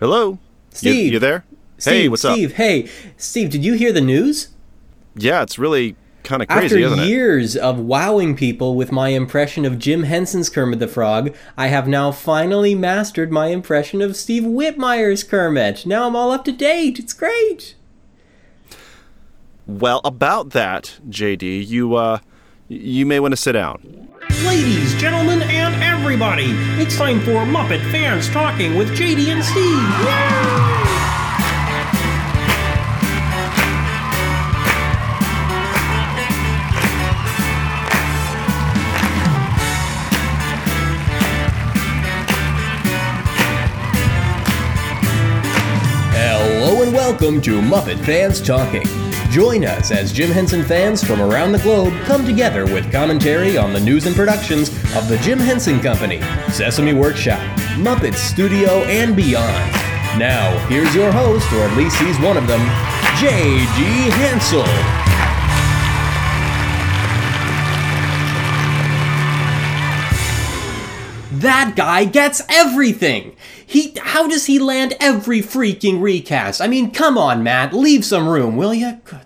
Hello? Steve. You, you there? Steve, hey, what's up? Steve, up? hey. Steve, did you hear the news? Yeah, it's really kind of crazy, After isn't it? years of wowing people with my impression of Jim Henson's Kermit the Frog, I have now finally mastered my impression of Steve Whitmire's Kermit. Now I'm all up to date. It's great. Well, about that, JD, you uh you may want to sit down. Ladies, gentlemen, and everybody, it's time for Muppet Fans Talking with JD and Steve. Hello and welcome to Muppet Fans Talking. Join us as Jim Henson fans from around the globe come together with commentary on the news and productions of the Jim Henson Company, Sesame Workshop, Muppets Studio, and beyond. Now, here's your host, or at least he's one of them, J.G. Hansel. That guy gets everything. He how does he land every freaking recast? I mean, come on, Matt, leave some room, will you? Good.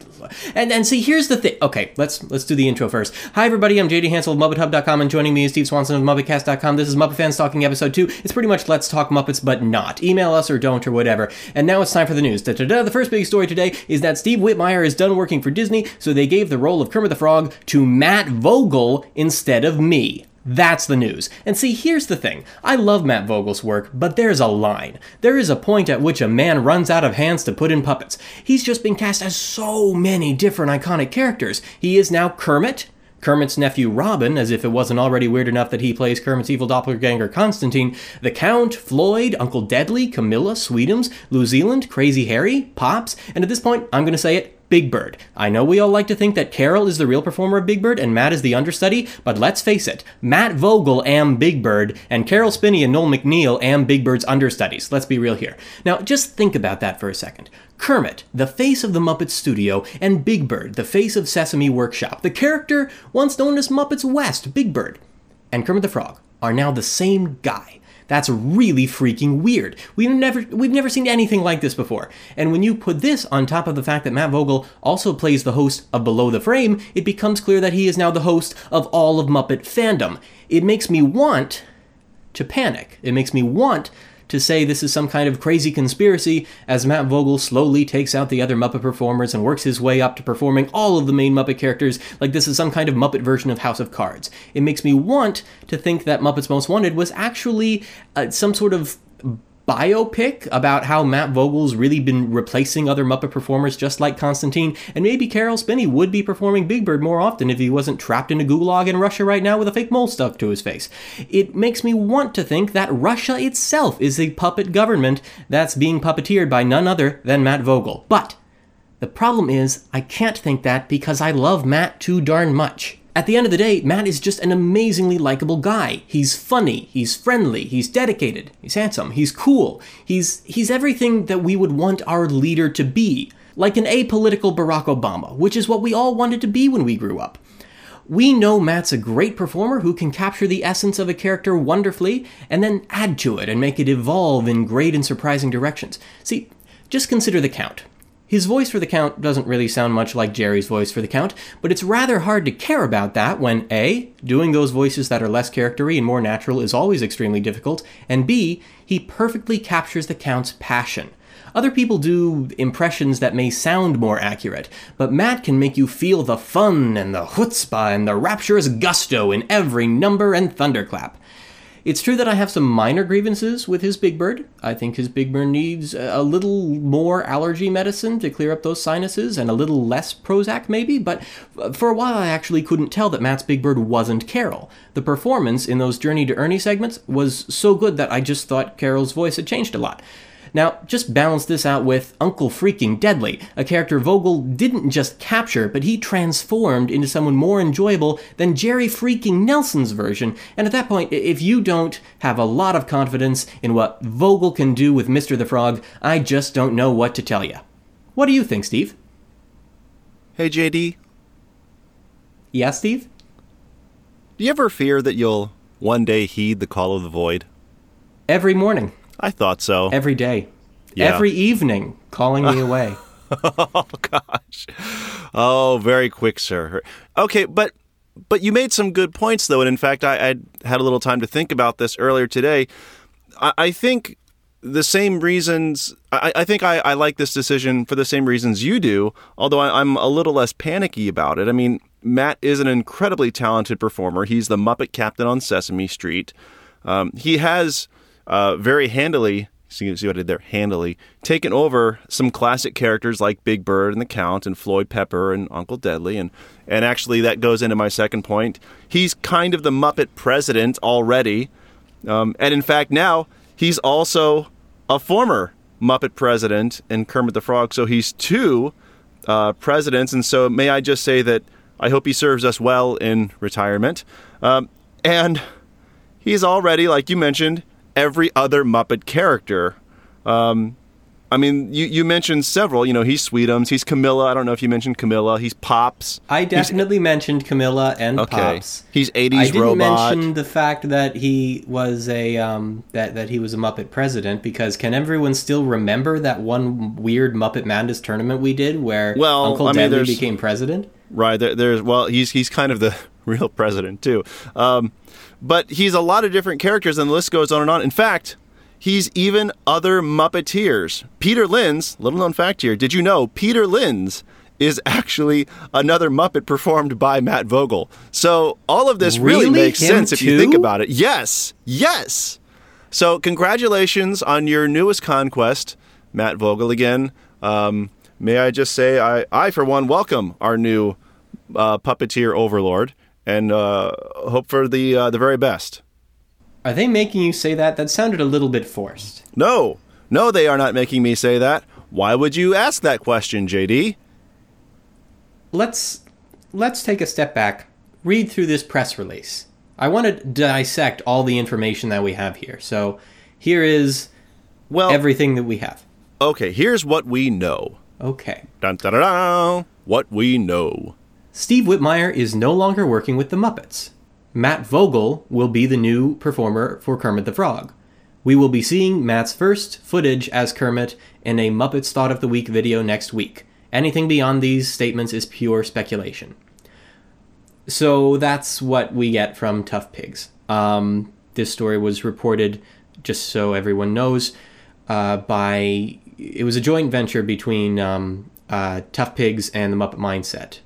And and see, here's the thing. Okay, let's let's do the intro first. Hi everybody, I'm JD Hansel of MuppetHub.com, and joining me is Steve Swanson of MuppetCast.com. This is Muppet Fans Talking Episode Two. It's pretty much Let's Talk Muppets, but not. Email us or don't or whatever. And now it's time for the news. Da-da-da. The first big story today is that Steve Whitmire is done working for Disney, so they gave the role of Kermit the Frog to Matt Vogel instead of me. That's the news. And see, here's the thing. I love Matt Vogel's work, but there's a line. There is a point at which a man runs out of hands to put in puppets. He's just been cast as so many different iconic characters. He is now Kermit, Kermit's nephew Robin, as if it wasn't already weird enough that he plays Kermit's evil doppelganger Constantine, the Count, Floyd, Uncle Deadly, Camilla, Sweetums, Lew Zealand, Crazy Harry, Pops, and at this point, I'm gonna say it, Big Bird. I know we all like to think that Caroll is the real performer of Big Bird and Matt is the understudy, but let's face it, Matt Vogel am Big Bird, and Caroll Spinney and Noel MacNeal am Big Bird's understudies. Let's be real here. Now, just think about that for a second. Kermit, the face of the Muppet Studio, and Big Bird, the face of Sesame Workshop, the character once known as Muppets West, Big Bird, and Kermit the Frog are now the same guy. That's really freaking weird. We've never we've never seen anything like this before. And when you put this on top of the fact that Matt Vogel also plays the host of Below the Frame, it becomes clear that he is now the host of all of Muppet fandom. It makes me want to panic. It makes me want to say this is some kind of crazy conspiracy as Matt Vogel slowly takes out the other Muppet performers and works his way up to performing all of the main Muppet characters like this is some kind of Muppet version of House of Cards. It makes me want to think that Muppets Most Wanted was actually uh, some sort of biopic about how Matt Vogel's really been replacing other Muppet performers just like Constantine, and maybe Caroll Spinney would be performing Big Bird more often if he wasn't trapped in a gulag in Russia right now with a fake mole stuck to his face. It makes me want to think that Russia itself is a puppet government that's being puppeteered by none other than Matt Vogel. But the problem is, I can't think that because I love Matt too darn much. At the end of the day, Matt is just an amazingly likable guy. He's funny, he's friendly, he's dedicated, he's handsome, he's cool. He's he's everything that we would want our leader to be. Like an apolitical Barack Obama, which is what we all wanted to be when we grew up. We know Matt's a great performer who can capture the essence of a character wonderfully and then add to it and make it evolve in great and surprising directions. See, just consider the Count. His voice for the Count doesn't really sound much like Jerry's voice for the Count, but it's rather hard to care about that when A, doing those voices that are less charactery and more natural is always extremely difficult, and B, he perfectly captures the Count's passion. Other people do impressions that may sound more accurate, but Matt can make you feel the fun and the chutzpah and the rapturous gusto in every number and thunderclap. It's true that I have some minor grievances with his Big Bird. I think his Big Bird needs a little more allergy medicine to clear up those sinuses and a little less Prozac, maybe. But for a while, I actually couldn't tell that Matt's Big Bird wasn't Caroll. The performance in those Journey to Ernie segments was so good that I just thought Caroll's voice had changed a lot. Now, just balance this out with Uncle Freaking Deadly, a character Vogel didn't just capture, but he transformed into someone more enjoyable than Jerry Freaking Nelson's version. And at that point, if you don't have a lot of confidence in what Vogel can do with Mr. the Frog, I just don't know what to tell you. What do you think, Steve? Hey, JD, Yeah, Steve? do you ever fear that you'll one day heed the call of the void? Every morning, I thought so. every day. Yeah. every evening, calling me away. Oh gosh. Oh, very quick, sir. Okay, but but you made some good points though, and in fact, I, I had a little time to think about this earlier today. I, I think the same reasons. I, I think I, I like this decision for the same reasons you do. Although I, I'm a little less panicky about it. I mean, Matt is an incredibly talented performer. He's the Muppet Captain on Sesame Street. Um, he has uh, very handily see, see what I did there? Handily taken over some classic characters like Big Bird and the Count and Floyd Pepper and Uncle Deadly, and and actually that goes into my second point. He's kind of the Muppet president already, um, and in fact now he's also a former Muppet president in Kermit the Frog. So he's two uh, presidents, and so may I just say that I hope he serves us well in retirement, um, and he's already, like you mentioned, every other Muppet character. Um, I mean, you, you mentioned several. You know, he's Sweetums, he's Camilla. I don't know if you mentioned Camilla. He's Pops. I definitely mentioned Camilla and Okay. Pops. He's 80s I didn't robot. mention the fact that he was a um, that that he was a Muppet president because can everyone still remember that one weird Muppet Madness tournament we did where Well, Uncle I mean, Deadly became president? Right there, there's well, he's he's kind of the real president too, um, but he's a lot of different characters, and the list goes on and on. In fact, he's even other Muppeteers. Peter Linz, little known fact here. Did you know Peter Linz is actually another Muppet performed by Matt Vogel? So all of this really, Really? makes Him sense if you think about it. Yes, yes. So congratulations on your newest conquest, Matt Vogel. Again, um, may I just say, I, I for one welcome our new uh, puppeteer overlord and uh, hope for the uh, the very best. Are they making you say that? That sounded a little bit forced. No, no, they are not making me say that. Why would you ask that question, JD? Let's let's take a step back. Read through this press release. I want to dissect all the information that we have here. So here is Well, everything that we have. okay. Here's what we know. Okay. Dun, dun, dun, dun. What we know. Steve Whitmire is no longer working with the Muppets. Matt Vogel will be the new performer for Kermit the Frog. We will be seeing Matt's first footage as Kermit in a Muppets Thought of the Week video next week. Anything beyond these statements is pure speculation. So that's what we get from Tough Pigs. Um, this story was reported, just so everyone knows, uh, by it was a joint venture between um, uh, Tough Pigs and the Muppet Mindset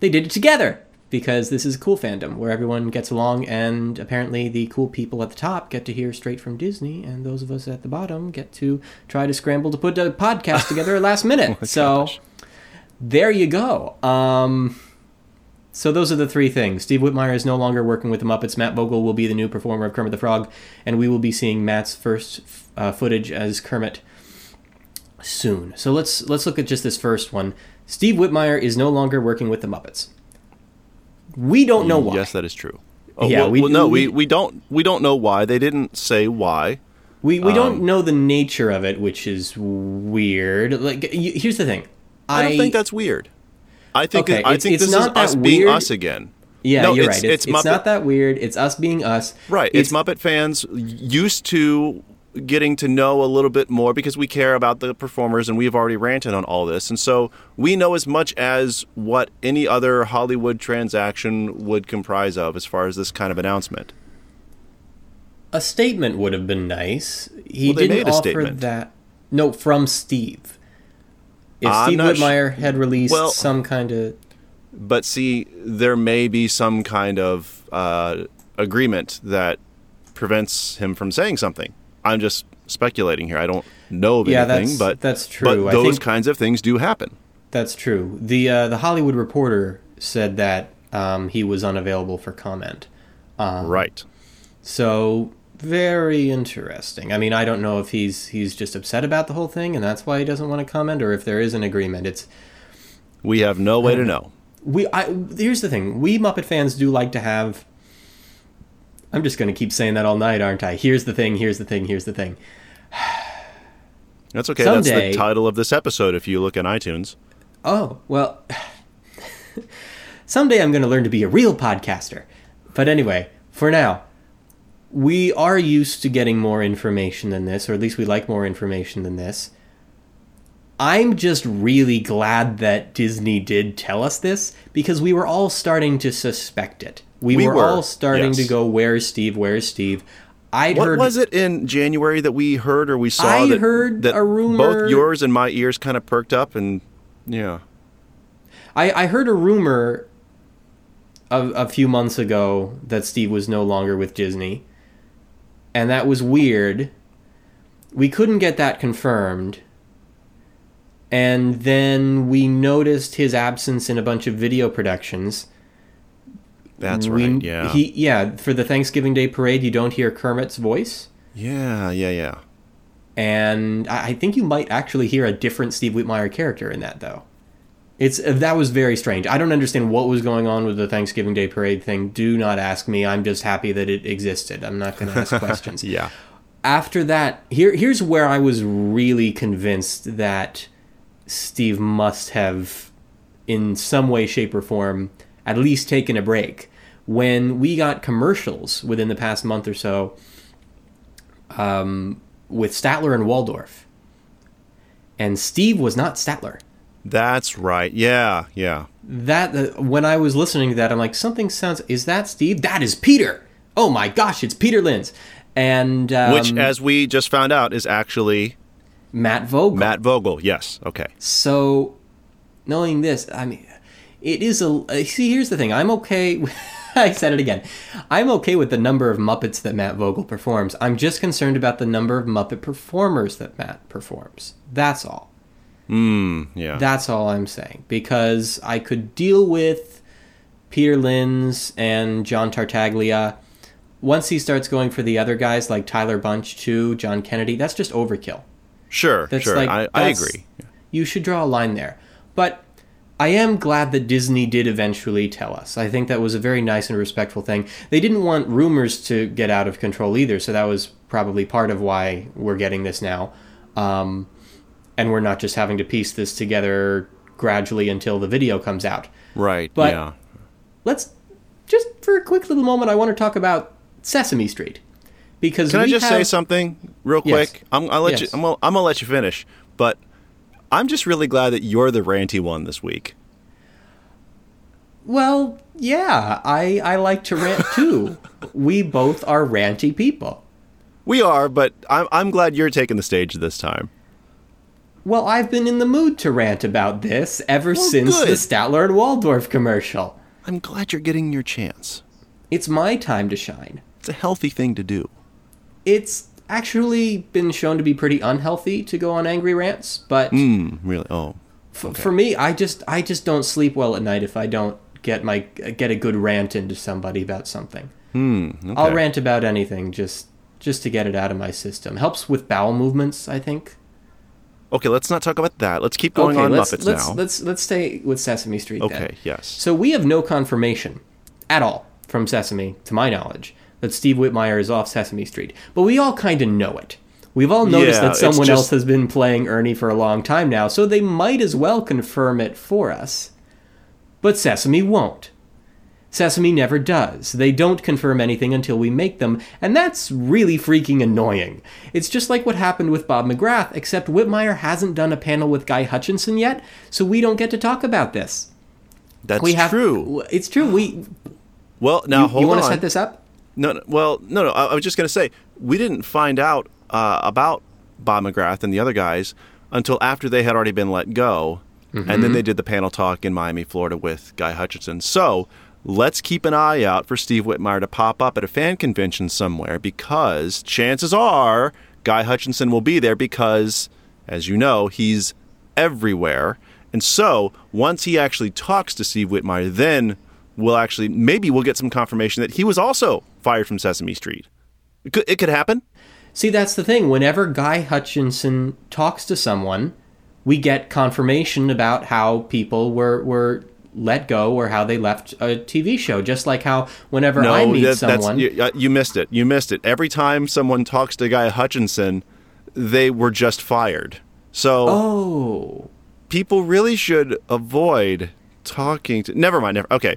they did it together because this is a cool fandom where everyone gets along and apparently the cool people at the top get to hear straight from Disney and those of us at the bottom get to try to scramble to put a podcast together at last minute. so there you go. Um so those are the three things. Steve Whitmire is no longer working with the Muppets. Matt Vogel will be the new performer of Kermit the Frog, and we will be seeing Matt's first uh, footage as Kermit soon. So let's let's look at just this first one. Steve Whitmire is no longer working with the Muppets. We don't know why. Yes, that is true. Oh, Yeah, well, we- well, no, we- we, don't we don't know why they didn't say why. We we Um, don't know the nature of it, which is weird. Like here's the thing. I don't think that's weird. I think Okay, I it's- think it's this not is us being us again. Yeah, No, you're it's- right. It's, it's it's not that weird. It's us being us. Right. It's, Muppet fans used to getting to know a little bit more because we care about the performers and we've already ranted on all this. And so we know as much as what any other Hollywood transaction would comprise of as far as this kind of announcement. A statement would have been nice. He Well, didn't offer statement. that. No, from Steve. If I'm Steve not sh- Whitmire had released Well- some kind of But see, there may be some kind of uh, agreement that prevents him from saying something. I'm just speculating here. I don't know of Yeah, anything, that's- but that's true. But those kinds of things do happen. That's true. The uh, the Hollywood Reporter said that um, he was unavailable for comment. Um, right. So very interesting. I mean, I don't know if he's he's just upset about the whole thing and that's why he doesn't want to comment, or if there is an agreement. It's We have no way to know. we. I, here's the thing: we Muppet fans do like to have. I'm just going to keep saying that all night, aren't I? Here's the thing. Here's the thing. Here's the thing. That's okay. That's the title of this episode if you look in iTunes. Oh, well, someday I'm going to learn to be a real podcaster. But anyway, for now, we are used to getting more information than this, or at least we like more information than this. I'm just really glad that Disney did tell us this because we were all starting to suspect it. We, We were, were, all starting to go, "Where's Steve? Where's Steve?" I'd What heard was it in January that we heard or we saw I that, heard that a rumor- both yours and my ears kind of perked up and yeah. I, I heard a rumor a, a few months ago that Steve was no longer with Disney, and that was weird. We couldn't get that confirmed. And then we noticed his absence in a bunch of video productions. That's We- right. Yeah. He yeah, for the Thanksgiving Day parade you don't hear Kermit's voice. yeah, yeah, yeah. And I I think you might actually hear a different Steve Whitmire character in that, though. It's uh, that was very strange. I don't understand what was going on with the Thanksgiving Day parade thing. Do not ask me. I'm just happy that it existed. I'm not going to ask questions. Yeah. After that, here here's where I was really convinced that Steve must have, in some way, shape, or form, at least taken a break. When we got commercials within the past month or so, um, with Statler and Waldorf, and Steve was not Statler. That's right. Yeah, yeah. That uh, when I was listening to that, I'm like, something sounds. Is that Steve? That is Peter. Oh my gosh, it's Peter Linz, and um, Which, as we just found out, is actually Matt Vogel. Matt Vogel. Yes. Okay. So, knowing this, I mean, it is a. uh, See, here's the thing. I'm okay. with- I said it again. I'm okay with the number of Muppets that Matt Vogel performs. I'm just concerned about the number of Muppet performers that Matt performs. That's all. Yeah. That's all I'm saying. Because I could deal with Peter Linz and John Tartaglia. Once he starts going for the other guys like Tyler Bunch too, John Kennedy, that's just overkill. Sure. That's sure. like I, I agree. You should draw a line there. But I am glad that Disney did eventually tell us. I think that was a very nice and respectful thing. They didn't want rumors to get out of control either, so that was probably part of why we're getting this now. Um, and we're not just having to piece this together gradually until the video comes out. Right. But- yeah. Let's just for a quick little moment. I want to talk about Sesame Street because Can I just have, say something real Yes. quick? I'm, I'll let Yes. you. I'm gonna, I'm gonna let you finish, but I'm just really glad that you're the ranty one this week. Well, yeah, I I like to rant too. we both are ranty people. We are, but I'm I'm glad you're taking the stage this time. Well, I've been in the mood to rant about this ever since good. the Statler and Waldorf commercial. I'm glad you're getting your chance. It's my time to shine. It's a healthy thing to do. It's actually been shown to be pretty unhealthy to go on angry rants, but Hmm. Really? Oh. f- for me, I just I just don't sleep well at night if I don't get my get a good rant into somebody about something. Hmm. I'll rant about anything just just to get it out of my system. Helps with bowel movements, I think. Okay, let's not talk about that. Let's keep going okay, on let's Muppets let's, now. let's let's stay with Sesame Street. then. okay. Yes. So we have no confirmation at all from Sesame, to my knowledge, that Steve Whitmire is off Sesame Street. But we all kind of know it. We've all noticed Yeah, that someone just- else has been playing Ernie for a long time now, so they might as well confirm it for us. But Sesame won't. Sesame never does. They don't confirm anything until we make them, and that's really freaking annoying. It's just like what happened with Bob McGrath, except Whitmire hasn't done a panel with Guy Hutchinson yet, so we don't get to talk about this. That's we have true. It's true. We Well, now you, hold you want to set this up? No, no, well, no, no. I, I was just going to say we didn't find out uh, about Bob McGrath and the other guys until after they had already been let go, and Mm-hmm. then they did the panel talk in Miami, Florida, with Guy Hutchinson. So let's keep an eye out for Steve Whitmire to pop up at a fan convention somewhere because chances are Guy Hutchinson will be there because, as you know, he's everywhere. And so once he actually talks to Steve Whitmire, then we'll actually maybe we'll get some confirmation that he was also fired from Sesame Street. It could, it could happen. See, that's the thing. Whenever Guy Hutchinson talks to someone, we get confirmation about how people were were let go or how they left a TV show. Just like how whenever I meet that- someone, that's you, uh, you missed it. You missed it. Every time someone talks to Guy Hutchinson, they were just fired. So oh, people really should avoid talking to. Never mind. Never. Okay,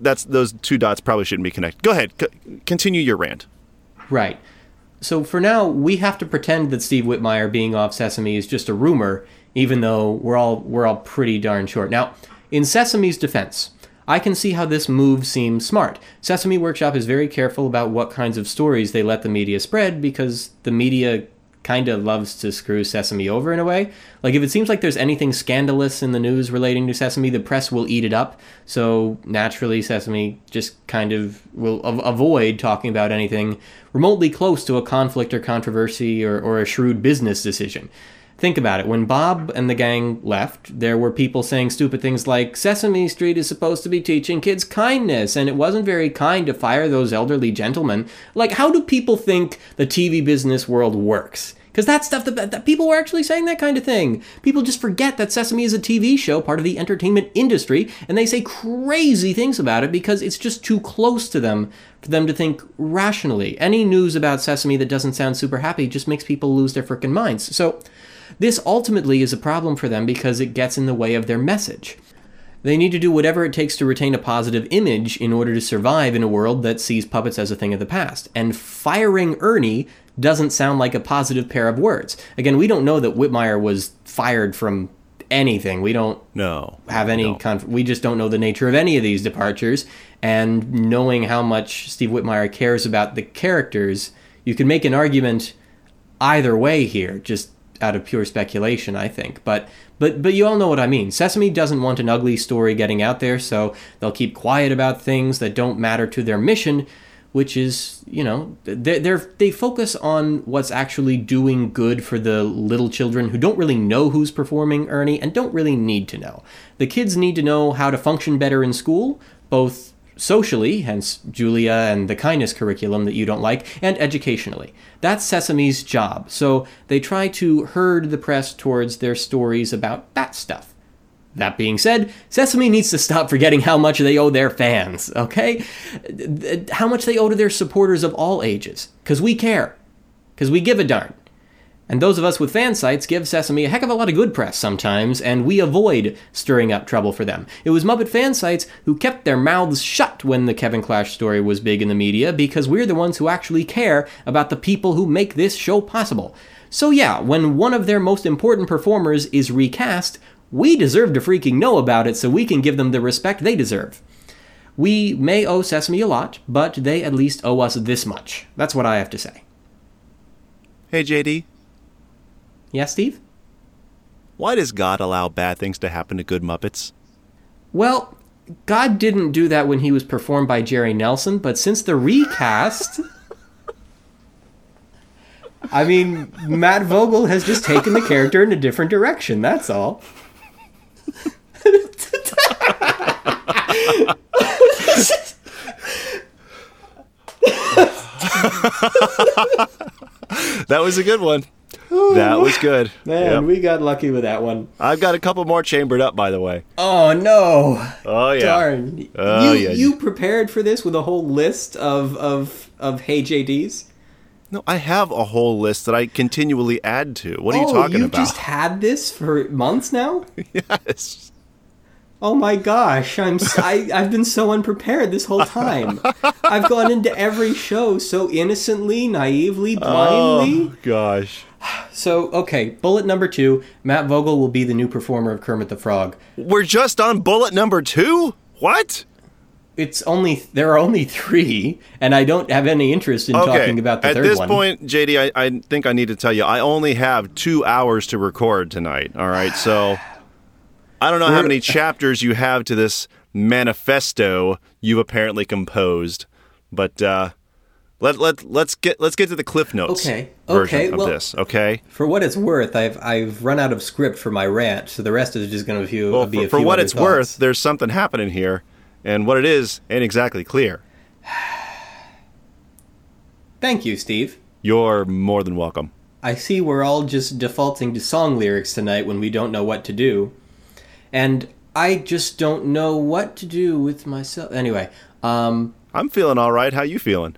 that's those two dots probably shouldn't be connected. Go ahead. C- continue your rant. Right. So for now, we have to pretend that Steve Whitmire being off Sesame is just a rumor, even though we're all we're all pretty darn sure. Now, in Sesame's defense, I can see how this move seems smart. Sesame Workshop is very careful about what kinds of stories they let the media spread because the media kind of loves to screw Sesame over in a way. Like, if it seems like there's anything scandalous in the news relating to Sesame, the press will eat it up. So, naturally, Sesame just kind of will av- avoid talking about anything remotely close to a conflict or controversy or, or a shrewd business decision. Think about it. When Bob and the gang left, there were people saying stupid things like Sesame Street is supposed to be teaching kids kindness, and it wasn't very kind to fire those elderly gentlemen. Like, how do people think the TV business world works? Because that stuff that, that people were actually saying that kind of thing. People just forget that Sesame is a TV show, part of the entertainment industry, and they say crazy things about it because it's just too close to them for them to think rationally. Any news about Sesame that doesn't sound super happy just makes people lose their freaking minds. So, this ultimately is a problem for them because it gets in the way of their message. They need to do whatever it takes to retain a positive image in order to survive in a world that sees puppets as a thing of the past. And firing Ernie doesn't sound like a positive pair of words. Again, we don't know that Whitmire was fired from anything. We don't No. have any No. conf- we just don't know the nature of any of these departures and knowing how much Steve Whitmire cares about the characters you can make an argument either way here just out of pure speculation I think but but but you all know what I mean Sesame doesn't want an ugly story getting out there so they'll keep quiet about things that don't matter to their mission which is you know they they focus on what's actually doing good for the little children who don't really know who's performing Ernie and don't really need to know. The kids need to know how to function better in school, both socially, hence Julia and the kindness curriculum that you don't like, and educationally. That's Sesame's job. So they try to herd the press towards their stories about that stuff. That being said, Sesame needs to stop forgetting how much they owe their fans, okay? How much they owe to their supporters of all ages. Because we care. Because we give a darn. And those of us with fan sites give Sesame a heck of a lot of good press sometimes, and we avoid stirring up trouble for them. It was Muppet fan sites who kept their mouths shut when the Kevin Clash story was big in the media because we're the ones who actually care about the people who make this show possible. So, yeah, when one of their most important performers is recast, we deserve to freaking know about it so we can give them the respect they deserve. We may owe Sesame a lot, but they at least owe us this much. That's what I have to say. Hey, JD, Yeah, Steve? why does God allow bad things to happen to good Muppets? Well, God didn't do that when he was performed by Jerry Nelson, but since the recast. I mean, Matt Vogel has just taken the character in a different direction, that's all. That was a good one. That was good. Man, Yep. we got lucky with that one. I've got a couple more chambered up, by the way. Oh no! Oh yeah. Darn. Oh, you yeah. you prepared for this with a whole list of of of Hey JDs? No, I have a whole list that I continually add to. What are you oh, talking you've about? just had this for months now? yes. Oh my gosh, I'm I, I've been so unprepared this whole time. I've gone into every show so innocently, naively, blindly. Oh gosh. So, okay, bullet number 2, Matt Vogel will be the new performer of Kermit the Frog. We're just on bullet number two. What? It's only there are only 3 and I don't have any interest in talking about the At third this point, JD, I, I think I need to tell you, I only have two hours to record tonight. All right, so I don't know how many chapters you have to this manifesto you've apparently composed, but uh, let let let's get let's get to the cliff notes Okay, version okay, of well- this. Okay. For what it's worth, I've I've run out of script for my rant, so the rest is just going to be, Well, be for, a for what it's worth, there's something happening here, and what it is ain't exactly clear. Thank you, Steve. You're more than welcome. I see we're all just defaulting to song lyrics tonight when we don't know what to do. And I just don't know what to do with myself. Anyway, um, I'm feeling all right. How you feeling?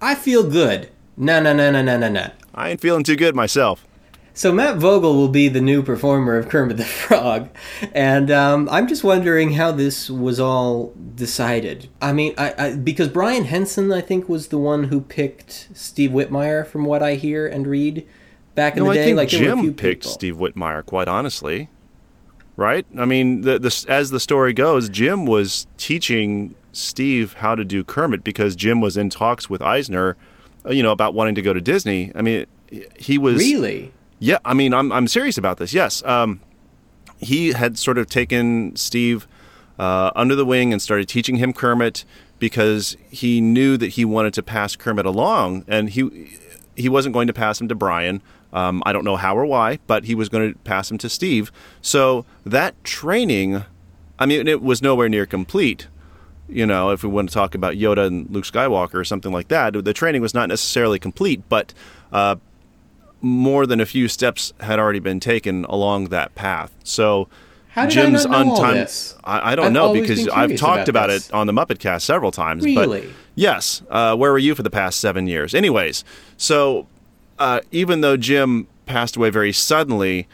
I feel good. No, no, no, no, no, no, no. I ain't feeling too good myself. So Matt Vogel will be the new performer of Kermit the Frog, and um, I'm just wondering how this was all decided. I mean, I, I because Brian Henson, I think, was the one who picked Steve Whitmire, from what I hear and read back in No, the I day. think like there were a Jim picked people. Steve Whitmire. Quite honestly, right? I mean, the, the as the story goes, Jim was teaching Steve how to do Kermit because Jim was in talks with Eisner, uh, you know, about wanting to go to Disney. I mean, he was Really? Yeah, I mean, I'm I'm serious about this. Yes, um, he had sort of taken Steve uh, under the wing and started teaching him Kermit because he knew that he wanted to pass Kermit along, and he he wasn't going to pass him to Brian. Um, I don't know how or why, but he was going to pass him to Steve. So that training, I mean, it was nowhere near complete. You know, if we want to talk about Yoda and Luke Skywalker or something like that, the training was not necessarily complete, but uh, more than a few steps had already been taken along that path. So How did Jim's I not know all untim- this? I, I don't I've know because I've talked about about, it on the Muppet Cast several times. Really? But yes, uh, where were you for the past seven years? Anyways, so uh, even though Jim passed away very suddenly,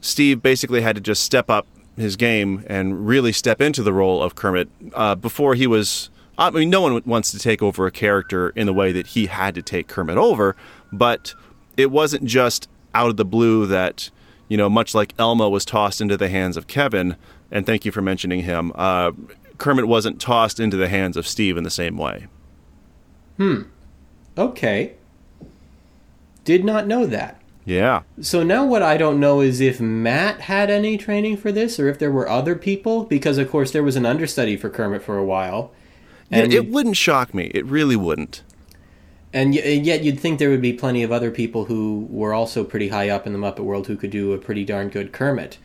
Steve basically had to just step up his game and really step into the role of Kermit uh, before he was. I mean, no one wants to take over a character in the way that he had to take Kermit over, but it wasn't just out of the blue that, you know, much like Elmo was tossed into the hands of Kevin, and thank you for mentioning him, uh, Kermit wasn't tossed into the hands of Steve in the same way. Hmm. Okay. Did not know that. Yeah. So now what I don't know is if Matt had any training for this or if there were other people because of course there was an understudy for Kermit for a while. Yeah, And it wouldn't shock me. It really wouldn't. And, yet you'd think there would be plenty of other people who were also pretty high up in the Muppet world who could do a pretty darn good Kermit.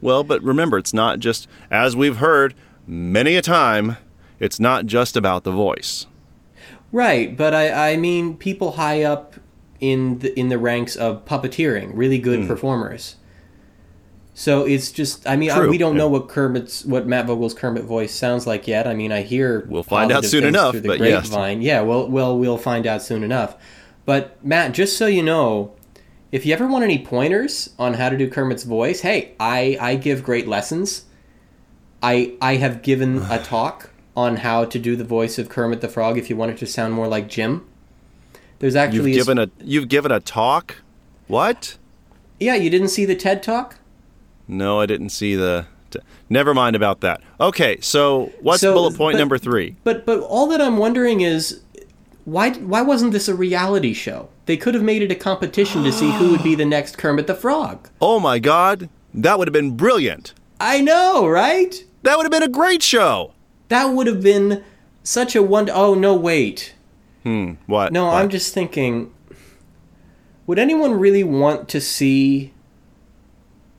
Well, but remember, it's not just, as we've heard many a time, it's not just about the voice. Right, but I, I mean people high up in the in the ranks of puppeteering, really good Hmm. performers. So it's just I mean I, we don't yeah. know what Kermit's what Matt Vogel's Kermit voice sounds like yet. I mean I hear We'll find out soon enough, through the but yes. grapevine. Yeah, well well we'll find out soon enough. But Matt, just so you know, if you ever want any pointers on how to do Kermit's voice, hey, I I give great lessons. I I have given a talk on how to do the voice of Kermit the Frog if you want it to sound more like Jim. There's actually You've a- given a you've given a talk. What? yeah, you didn't see the TED talk? No, I didn't see the. T- Never mind about that. Okay, so what's So, bullet point but- number three? But but all that I'm wondering is why why wasn't this a reality show? They could have made it a competition to see who would be the next Kermit the Frog. Oh my God, that would have been brilliant. I know, right? That would have been a great show. That would have been such a wonder. Oh no, wait. Hmm. What? No, What? I'm just thinking. Would anyone really want to see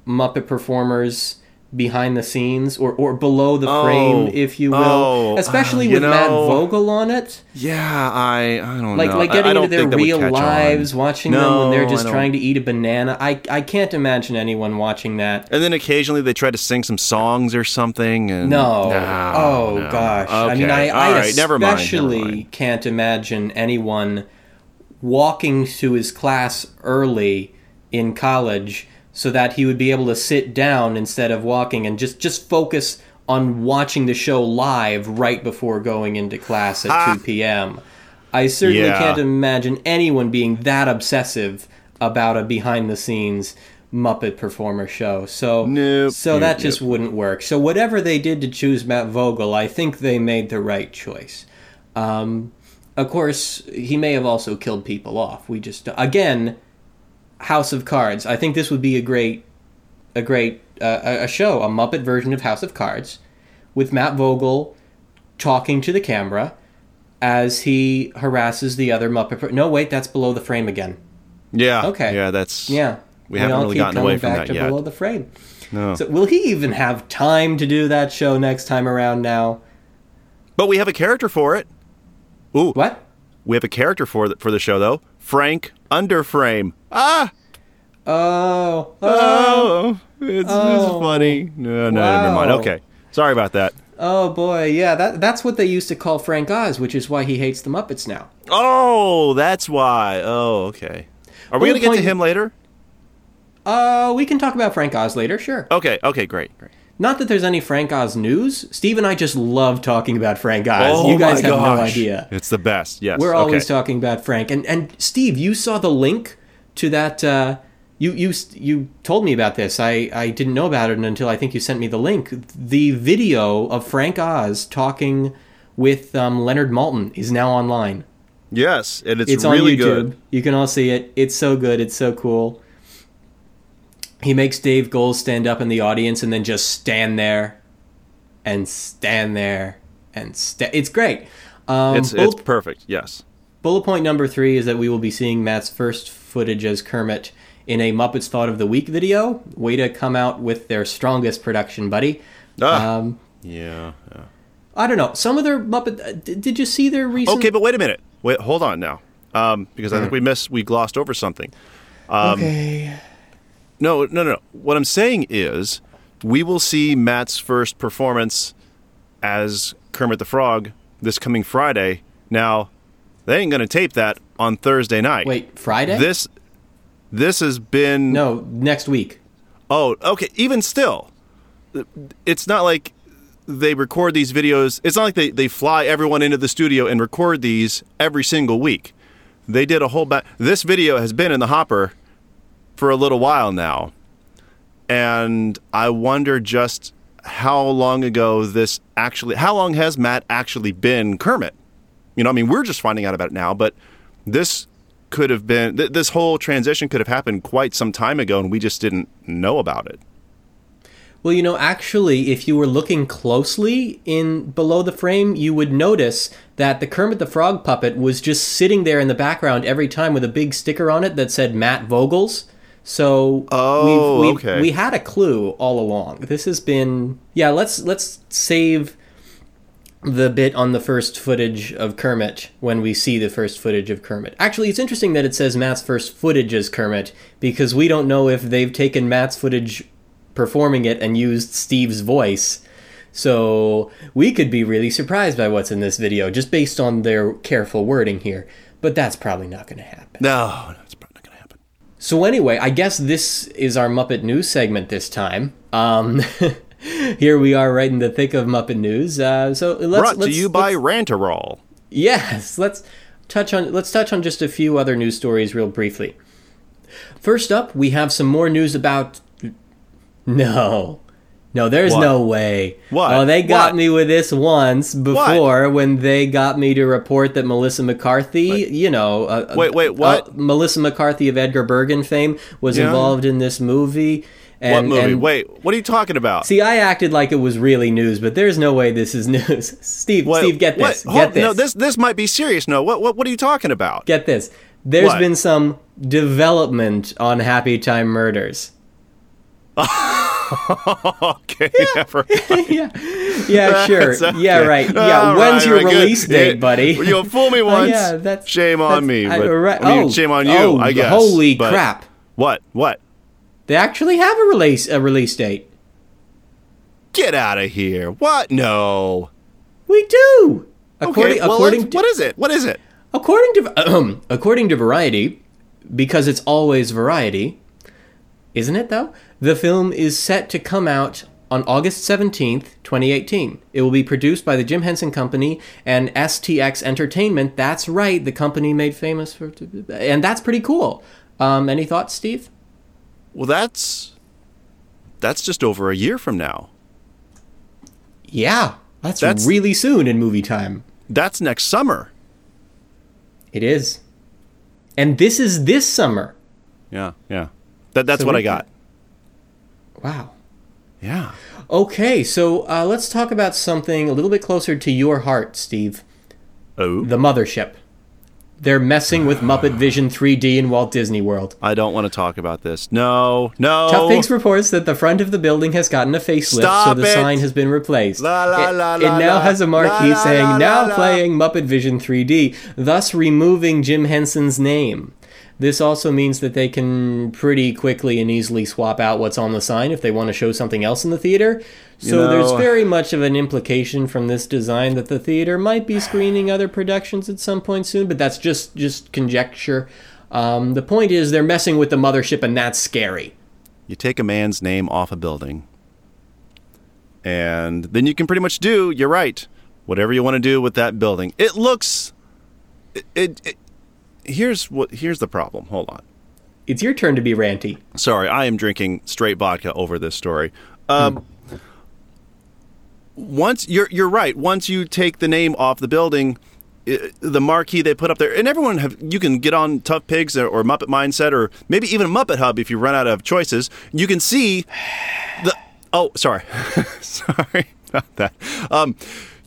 Muppet performers behind the scenes or, or below the frame, Oh, if you will? oh, Especially uh, you with Matt Vogel on it. Yeah, I I don't Like know. like getting I don't into their think that would real catch on. lives, watching them when they're just trying to eat a banana. I I can't imagine anyone watching that. And then occasionally they try to sing some songs or something. And No. No, oh no. gosh. I mean, Okay. I, I right, never mind, never especially mind. can't imagine anyone walking to his class early in college so that he would be able to sit down instead of walking and just just focus on watching the show live right before going into class at 2 p.m. I certainly Yeah. can't imagine anyone being that obsessive about a behind the scenes Muppet performer show. So Nope, so nope, that just wouldn't work. So whatever they did to choose Matt Vogel, I think they made the right choice. Um, of course, he may have also killed people off. We just again, House of Cards. I think this would be a great, a great uh, a show, a Muppet version of House of Cards, with Matt Vogel talking to the camera as he harasses the other Muppet. per- No, wait, that's below the frame again. Yeah. Okay. Yeah, that's. Yeah, We haven't all really gotten away from back that to yet. Below the frame. No. So will he even have time to do that show next time around? Now, but we have a character for it. Ooh. what? We have a character for the, for the show though. Frank Underframe. Ah. Oh, oh, Oh. It's, Oh. it's funny. No, no, never mind. Okay. Sorry about that. oh boy, yeah. That that's what they used to call Frank Oz, which is why he hates the Muppets now. Oh, that's why. Oh, okay. Are we Well, going to get to him later? Uh, we can talk about Frank Oz later, sure. Okay, okay, great, great. Not that there's any Frank Oz news. Steve and I just love talking about Frank Oz. you guys Oh my have no idea. It's the best. Yes. We're okay. always talking about Frank. And and Steve, you saw the link to that. Uh, you you you told me about this. I I didn't know about it until I think you sent me the link. The video of Frank Oz talking with um, Leonard Maltin is now online. Yes, and it's, It's really on YouTube. good. You can all see it. It's so good. It's so cool. He makes Dave Goelz stand up in the audience and then just stand there and stand there and sta- it's great. Um, It's bullet, it's perfect. Yes. bullet point number three is that we will be seeing Matt's first footage as Kermit in a Muppets Thought of the Week video. Way to come out with their strongest production, buddy. Ah, Um, yeah, yeah. I don't know. Some of their Muppet. uh, d- Did you see their recent? Okay, but wait a minute. Wait, hold on now. Um, because I think we missed, we glossed over something. Um, okay. No, no, no. What I'm saying is, we will see Matt's first performance as Kermit the Frog this coming Friday. Now, they ain't gonna tape that on Thursday night. Wait, Friday? This, this has been No, next week. Oh, okay. Even still, it's not like they record these videos. It's not like they, they fly everyone into the studio and record these every single week. They did a whole ba- This video has been in the hopper for a little while now. And I wonder just how long ago this actually, how long has Matt actually been Kermit? You know, I mean, we're just finding out about it now, but this could have been, th- this whole transition could have happened quite some time ago and we just didn't know about it. Well, you know, actually, if you were looking closely in below the frame, you would notice that the Kermit the Frog puppet was just sitting there in the background every time with a big sticker on it that said Matt Vogels. So Oh, we've, we've, okay. we had a clue all along. This has been yeah. Let's let's save the bit on the first footage of Kermit when we see the first footage of Kermit. Actually, it's interesting that it says Matt's first footage is Kermit because we don't know if they've taken Matt's footage performing it and used Steve's voice. So we could be really surprised by what's in this video just based on their careful wording here. But that's probably not going to happen. No, no, it's probably not going to happen. So anyway, I guess this is our Muppet News segment this time. Um, here we are right in the thick of Muppet News. Uh, so let's Brought let's, to you by Ranterol. Yes, let's touch on let's touch on just a few other news stories real briefly. First up, we have some more news about No. No, there's What? no way. What? Oh, they got What? me with this once before when they got me to report that Melissa McCarthy, you know, uh, Wait, wait, what? uh, Melissa McCarthy of Edgar Bergen fame was Yeah. involved in this movie. And, what movie? and- Wait, what are you talking about? See, I acted like it was really news, but there's no way this is news. Steve, What- Steve, get this. Hold- Get this. No, this this might be serious. No, what what what are you talking about? Get this. There's What? been some development on Happy Time Murders. okay, never. yeah, yeah, sure. Okay. Yeah, right. Yeah, All when's right, your right, good. release date, Yeah, buddy? You'll fool me Oh, once. yeah, that's shame on that's- me. I- But, right- I mean, oh, shame on you. oh, I guess. Holy but- crap! What? What? They actually have a release a release date. Get out of here! What? No. We do. According okay. Well, according to, what is it? What is it? According to according to Variety, because it's always Variety, isn't it though? The film is set to come out on August 17th, 2018. It will be produced by the Jim Henson Company and STX Entertainment. That's right, the company made famous for and that's pretty cool. Um, any thoughts, Steve? Well, that's that's just over a year from now. Yeah, that's, That's- really soon in movie time. That's next summer. It is. And this is this summer. Yeah, yeah. That that's So what I got. Wow. Yeah. Okay, so uh, let's talk about something a little bit closer to your heart, Steve. Oh. The mothership. They're messing with Muppet Vision 3D in Walt Disney World. I don't want to talk about this. No, no. Tough Pigs reports that the front of the building has gotten a facelift, so the it. sign has been replaced. La, la, it, la, it la, now has a marquee saying, now la, la." playing Muppet Vision 3D, thus removing Jim Henson's name. This also means that they can pretty quickly and easily swap out what's on the sign if they want to show something else in the theater. So know- there's very much of an implication from this design that the theater might be screening other productions at some point soon, but that's just just conjecture. Um, the point is they're messing with the mothership, and that's scary. you take a man's name off a building, and then you can pretty much do. You're right. Whatever you want to do with that building, it looks. It, it, it here's what here's the problem. Hold on. It's your turn to be ranty. Sorry, I am drinking straight vodka over this story. Um, Once you're you're right. Once you take the name off the building, the marquee they put up there, and everyone have you can get on Tough Pigs or, or Muppet Mindset or maybe even Muppet Hub if you run out of choices. You can see the. Oh, sorry, sorry about that. Um,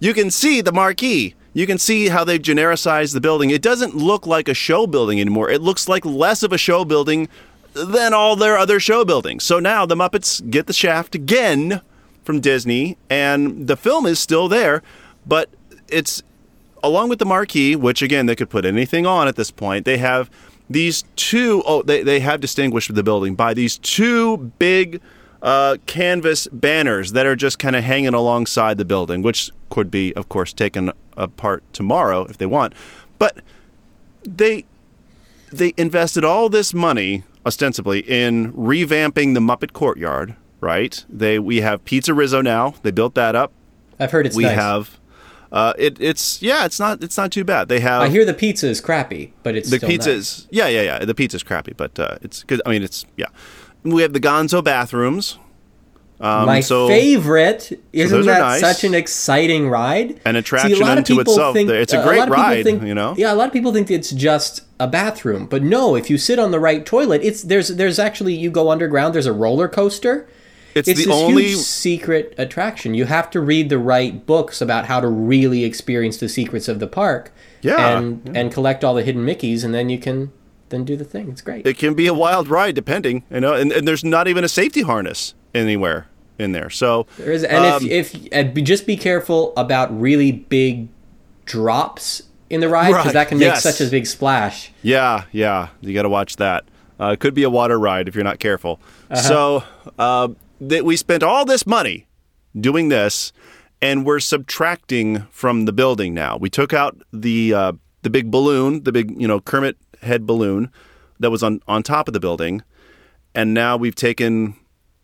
you can see the marquee. You can see how they've genericized the building. It doesn't look like a show building anymore. It looks like less of a show building than all their other show buildings. So now the Muppets get the shaft again from Disney, and the film is still there, but it's along with the marquee, which again they could put anything on at this point. They have these two oh they, they have distinguished the building by these two big uh, canvas banners that are just kind of hanging alongside the building, which could be, of course, taken apart tomorrow if they want. But they they invested all this money ostensibly in revamping the Muppet Courtyard. Right? They we have Pizza Rizzo now. They built that up. I've heard it's we nice. have uh, it. It's yeah. It's not. It's not too bad. They have I hear the pizza is crappy, but it's the pizza nice. is yeah yeah yeah the pizza's crappy but uh, it's good i mean it's yeah we have the gonzo bathrooms um, My so favorite isn't are that nice. such an exciting ride? An See, a attraction lot unto itself. think- It's a great people ride, think- you know? Yeah, a lot of people think it's just a bathroom, but no. If you sit on the right toilet, it's there's there's actually you go underground. There's a roller coaster. it's, It's the only huge secret attraction. You have to read the right books about how to really experience the secrets of the park. Yeah, and and collect all the hidden Mickeys, and then you can then do the thing. It's great. it can be a wild ride depending you know and, and there's not even a safety harness anywhere in there so There is, and um, if if and just be careful about really big drops in the ride because Right, that can make yes. such a big splash. Yeah, yeah, you got to watch that. Uh, it could be a water ride if you're not careful. Uh-huh. So uh, that we spent all this money doing this, and we're subtracting from the building now. We took out the uh, the big balloon, the big you know Kermit head balloon that was on on top of the building, and now we've taken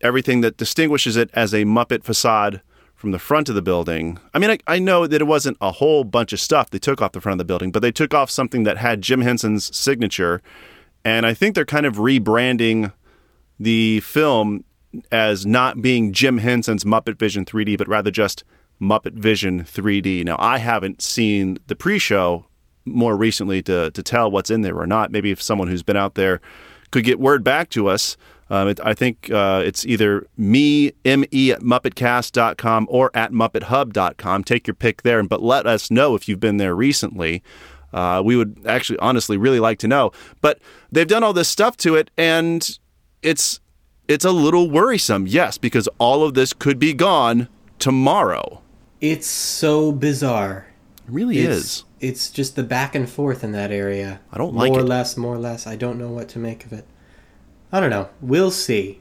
everything that distinguishes it as a Muppet facade from the front of the building. I mean, I, I know that it wasn't a whole bunch of stuff they took off the front of the building, but they took off something that had Jim Henson's signature, and I think they're kind of rebranding the film as not being Jim Henson's Muppet Vision 3D, but rather just Muppet Vision 3D. Now, I haven't seen the pre-show more recently to to tell what's in there or not. Maybe if someone who's been out there could get word back to us. Um, it, I think uh, it's either me, me at muppetcast.com or at muppethub.com. Take your pick there, but let us know if you've been there recently. Uh, we would actually, honestly, really like to know. But they've done all this stuff to it, and it's it's a little worrisome, yes, because all of this could be gone tomorrow. It's so bizarre. It really It's, is. It's just the back and forth in that area. I don't like more it. or less, more or less. I don't know what to make of it. I don't know. We'll see.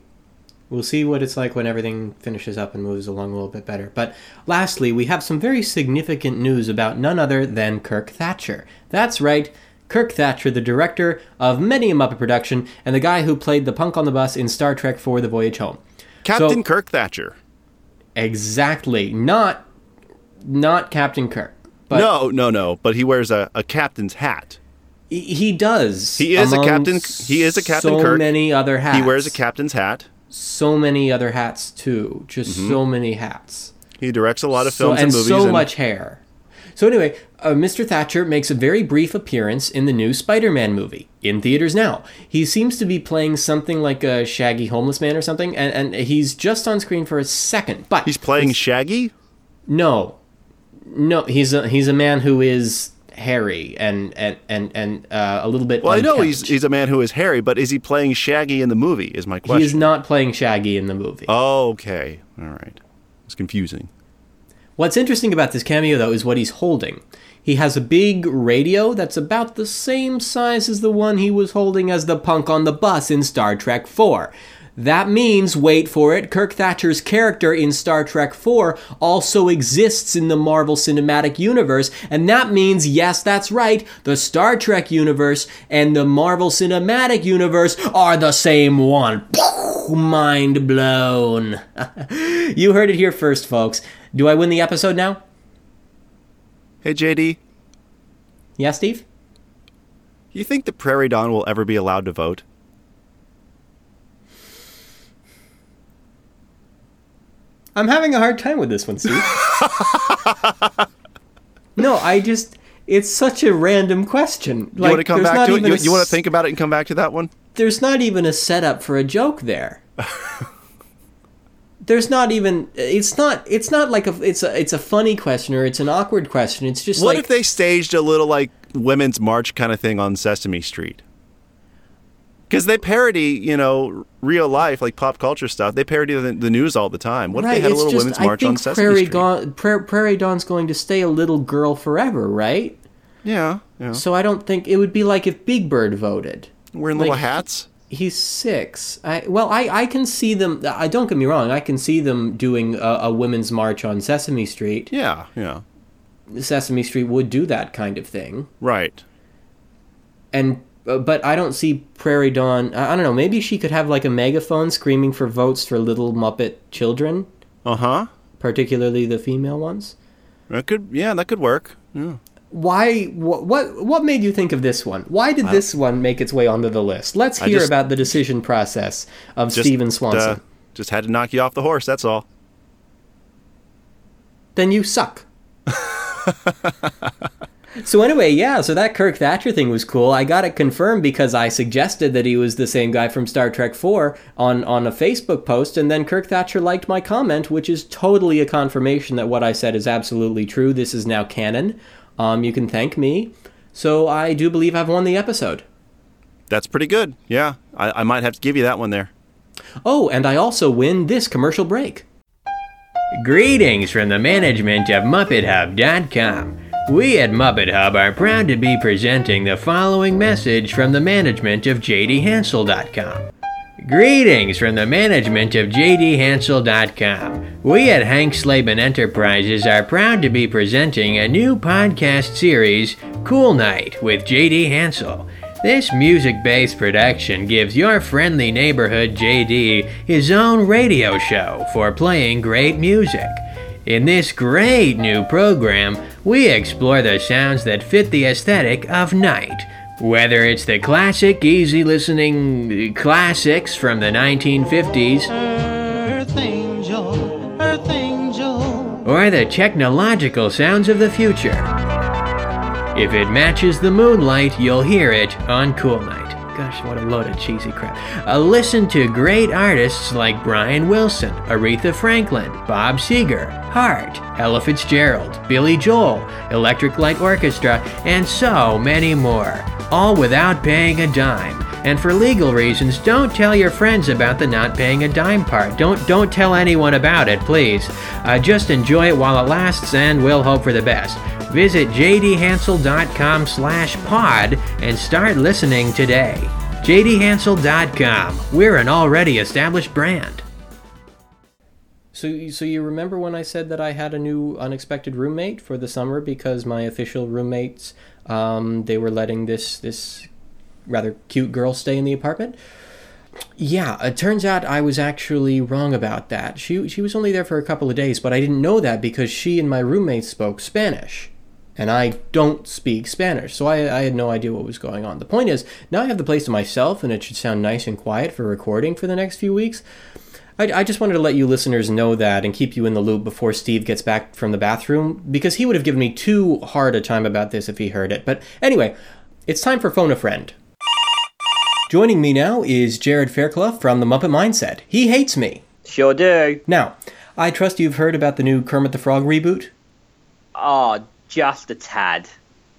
We'll see what it's like when everything finishes up and moves along a little bit better. But lastly, we have some very significant news about none other than Kirk Thatcher. That's right. Kirk Thatcher, the director of many a Muppet production, and the guy who played the punk on the bus in Star Trek for The Voyage Home. Captain So- Kirk Thatcher. Exactly. Not not Captain Kirk. But no, no, no. But he wears a, a captain's hat. He- does. He is a captain- he is a Captain so Kirk. many other hats. He wears a captain's hat. So many other hats too. Just so many hats. He directs a lot of So, films and and movies. so and- much hair. So anyway, uh, Mr. Thatcher makes a very brief appearance in the new Spider-Man movie in theaters now. He seems to be playing something like a shaggy homeless man or something, and, and he's just on screen for a second. But He's playing Shaggy. no, no, he's a he's a man who is hairy and and and and uh, a little bit. Well, I know he's he's a man who is hairy, but is he playing Shaggy in the movie? Is my question. He is not playing Shaggy in the movie. Oh, okay. All right. It's confusing. What's interesting about this cameo, though, is what he's holding. He has a big radio that's about the same size as the one he was holding as the punk on the bus in Star Trek 4. That means, wait for it, Kirk Thatcher's character in Star Trek 4 also exists in the Marvel Cinematic Universe, and that means, yes, that's right, the Star Trek universe and the Marvel Cinematic Universe are the same one. mind blown. you heard it here first, folks. Do I win the episode now? Hey, JD, Yeah, Steve? you think the Prairie Dawn will ever be allowed to vote? I'm having a hard time with this one, Steve. no, I just. It's such a random question. You want to come back to it? You, you want to think about it and come back to that one? There's not even a setup for a joke there. there's not even. It's not. It's not like a. It's a. It's a funny question or it's an awkward question. It's just What like if they staged a little like women's march kind of thing on Sesame Street? Because they parody, you know, real life like pop culture stuff. They parody the, the news all the time. What if they had a little just- women's I march on Sesame Prairie, Street? Dawn, Prairie Dawn's going to stay a little girl forever, right? Yeah, yeah. So I don't think it would be like if Big Bird voted. Wearing little like- hats. He's six. I, well, I, I can see them. I don't get me wrong. I can see them doing a, a women's march on Sesame Street. Yeah, yeah. Sesame Street would do that kind of thing, Right. and but I don't see Prairie Dawn. I, don't know. Maybe she could have like a megaphone screaming for votes for little Muppet children, Uh huh. particularly the female ones. That could. Yeah, that could work. Yeah. Why? What? What, what made you think of this one? Why did this one make its way onto the list? Let's hear just- about the decision process of Just, Stephen Swanson. uh, just had to knock you off the horse. That's all. then you suck. so anyway, yeah, so that Kirk Thatcher thing was cool. I got it confirmed because I suggested that he was the same guy from Star Trek 4 on on a Facebook post and then Kirk Thatcher liked my comment, which is totally a confirmation that what I said is absolutely true. This is now canon. Um you can thank me. So I do believe I've won the episode. That's pretty good. Yeah, I, I might have to give you that one there. Oh, and I also win this commercial break. Greetings from the management of MuppetHub.com. We at Muppet Hub are proud to be presenting the following message from the management of JDHansel.com. Greetings from the management of JDHansel.com. We at Hank Slaben Enterprises are proud to be presenting a new podcast series, Cool Night with JD Hansel. This music based production gives your friendly neighborhood JD his own radio show for playing great music. In this great new program, we explore the sounds that fit the aesthetic of night. Whether it's the classic, easy listening classics from the 1950s, Earth angel, earth angel. or the technological sounds of the future. If it matches the moonlight, you'll hear it on Cool Night. Gosh, what a load of cheesy crap. Uh, listen to great artists like Brian Wilson, Aretha Franklin, Bob Seger, Hart, Ella Fitzgerald, Billy Joel, Electric Light Orchestra, and so many more. All without paying a dime. And for legal reasons, don't tell your friends about the not paying a dime part. Don't don't tell anyone about it, please. Uh, just enjoy it while it lasts, and we'll hope for the best. Visit jdhansel.com slash pod and start listening today. jdhansel.com. We're an already established brand. So, so you remember when I said that I had a new unexpected roommate for the summer because my official roommates, um, they were letting this this rather cute girl stay in the apartment. Yeah, it turns out I was actually wrong about that. She she was only there for a couple of days, but I didn't know that because she and my roommate spoke Spanish. And I don't speak Spanish, so I, I had no idea what was going on. The point is, now I have the place to myself, and it should sound nice and quiet for recording for the next few weeks. I, I just wanted to let you listeners know that and keep you in the loop before Steve gets back from the bathroom, because he would have given me too hard a time about this if he heard it. But anyway, it's time for Phone a Friend. Joining me now is Jarrod Fairclough from the Muppet Mindset. He hates me. Sure do. Now, I trust you've heard about the new Kermit the Frog reboot? Oh, just a tad.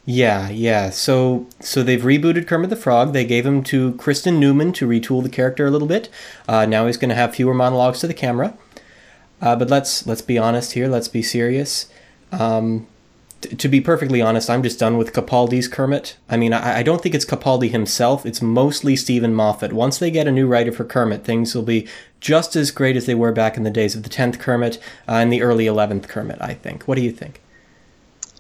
Yeah, yeah. So so they've rebooted Kermit the Frog. They gave him to Kristen Newman to retool the character a little bit. Uh, now he's going to have fewer monologues to the camera. Uh, but let's let's be honest here. Let's be serious. Um, t- to be perfectly honest, I'm just done with Capaldi's Kermit. I mean, I, I don't think it's Capaldi himself. It's mostly Steven Moffat. Once they get a new writer for Kermit, things will be just as great as they were back in the days of the 10th Kermit uh, and the early 11th Kermit, I think. What do you think?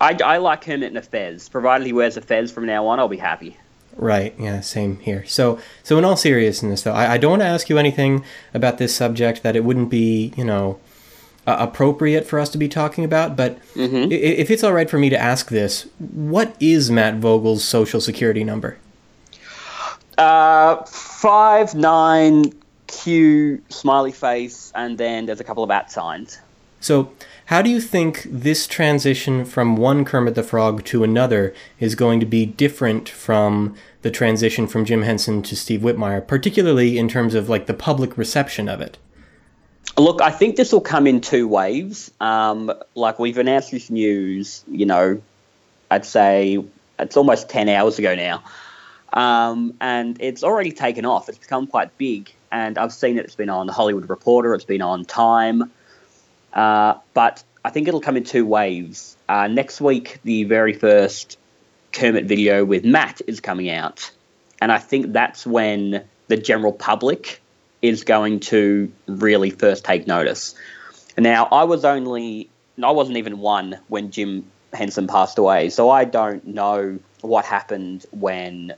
I, I like Kermit in a fez. Provided he wears a fez from now on, I'll be happy. Right. Yeah. Same here. So, so in all seriousness, though, I, I don't want to ask you anything about this subject that it wouldn't be, you know, uh, appropriate for us to be talking about. But i- if it's all right for me to ask this, what is Matt Vogel's social security number? Uh, five nine Q smiley face, and then there's a couple of at signs. So, how do you think this transition from one Kermit the Frog to another is going to be different from the transition from Jim Henson to Steve Whitmire, particularly in terms of like the public reception of it? Look, I think this will come in two waves. Um, like we've announced this news, you know, I'd say it's almost 10 hours ago now. Um, and it's already taken off. It's become quite big. And I've seen it. It's been on the Hollywood Reporter, it's been on Time. Uh, but I think it'll come in two waves. Uh, next week, the very first Kermit video with Matt is coming out. And I think that's when the general public is going to really first take notice. Now, I was only, I wasn't even one when Jim Henson passed away, so I don't know what happened when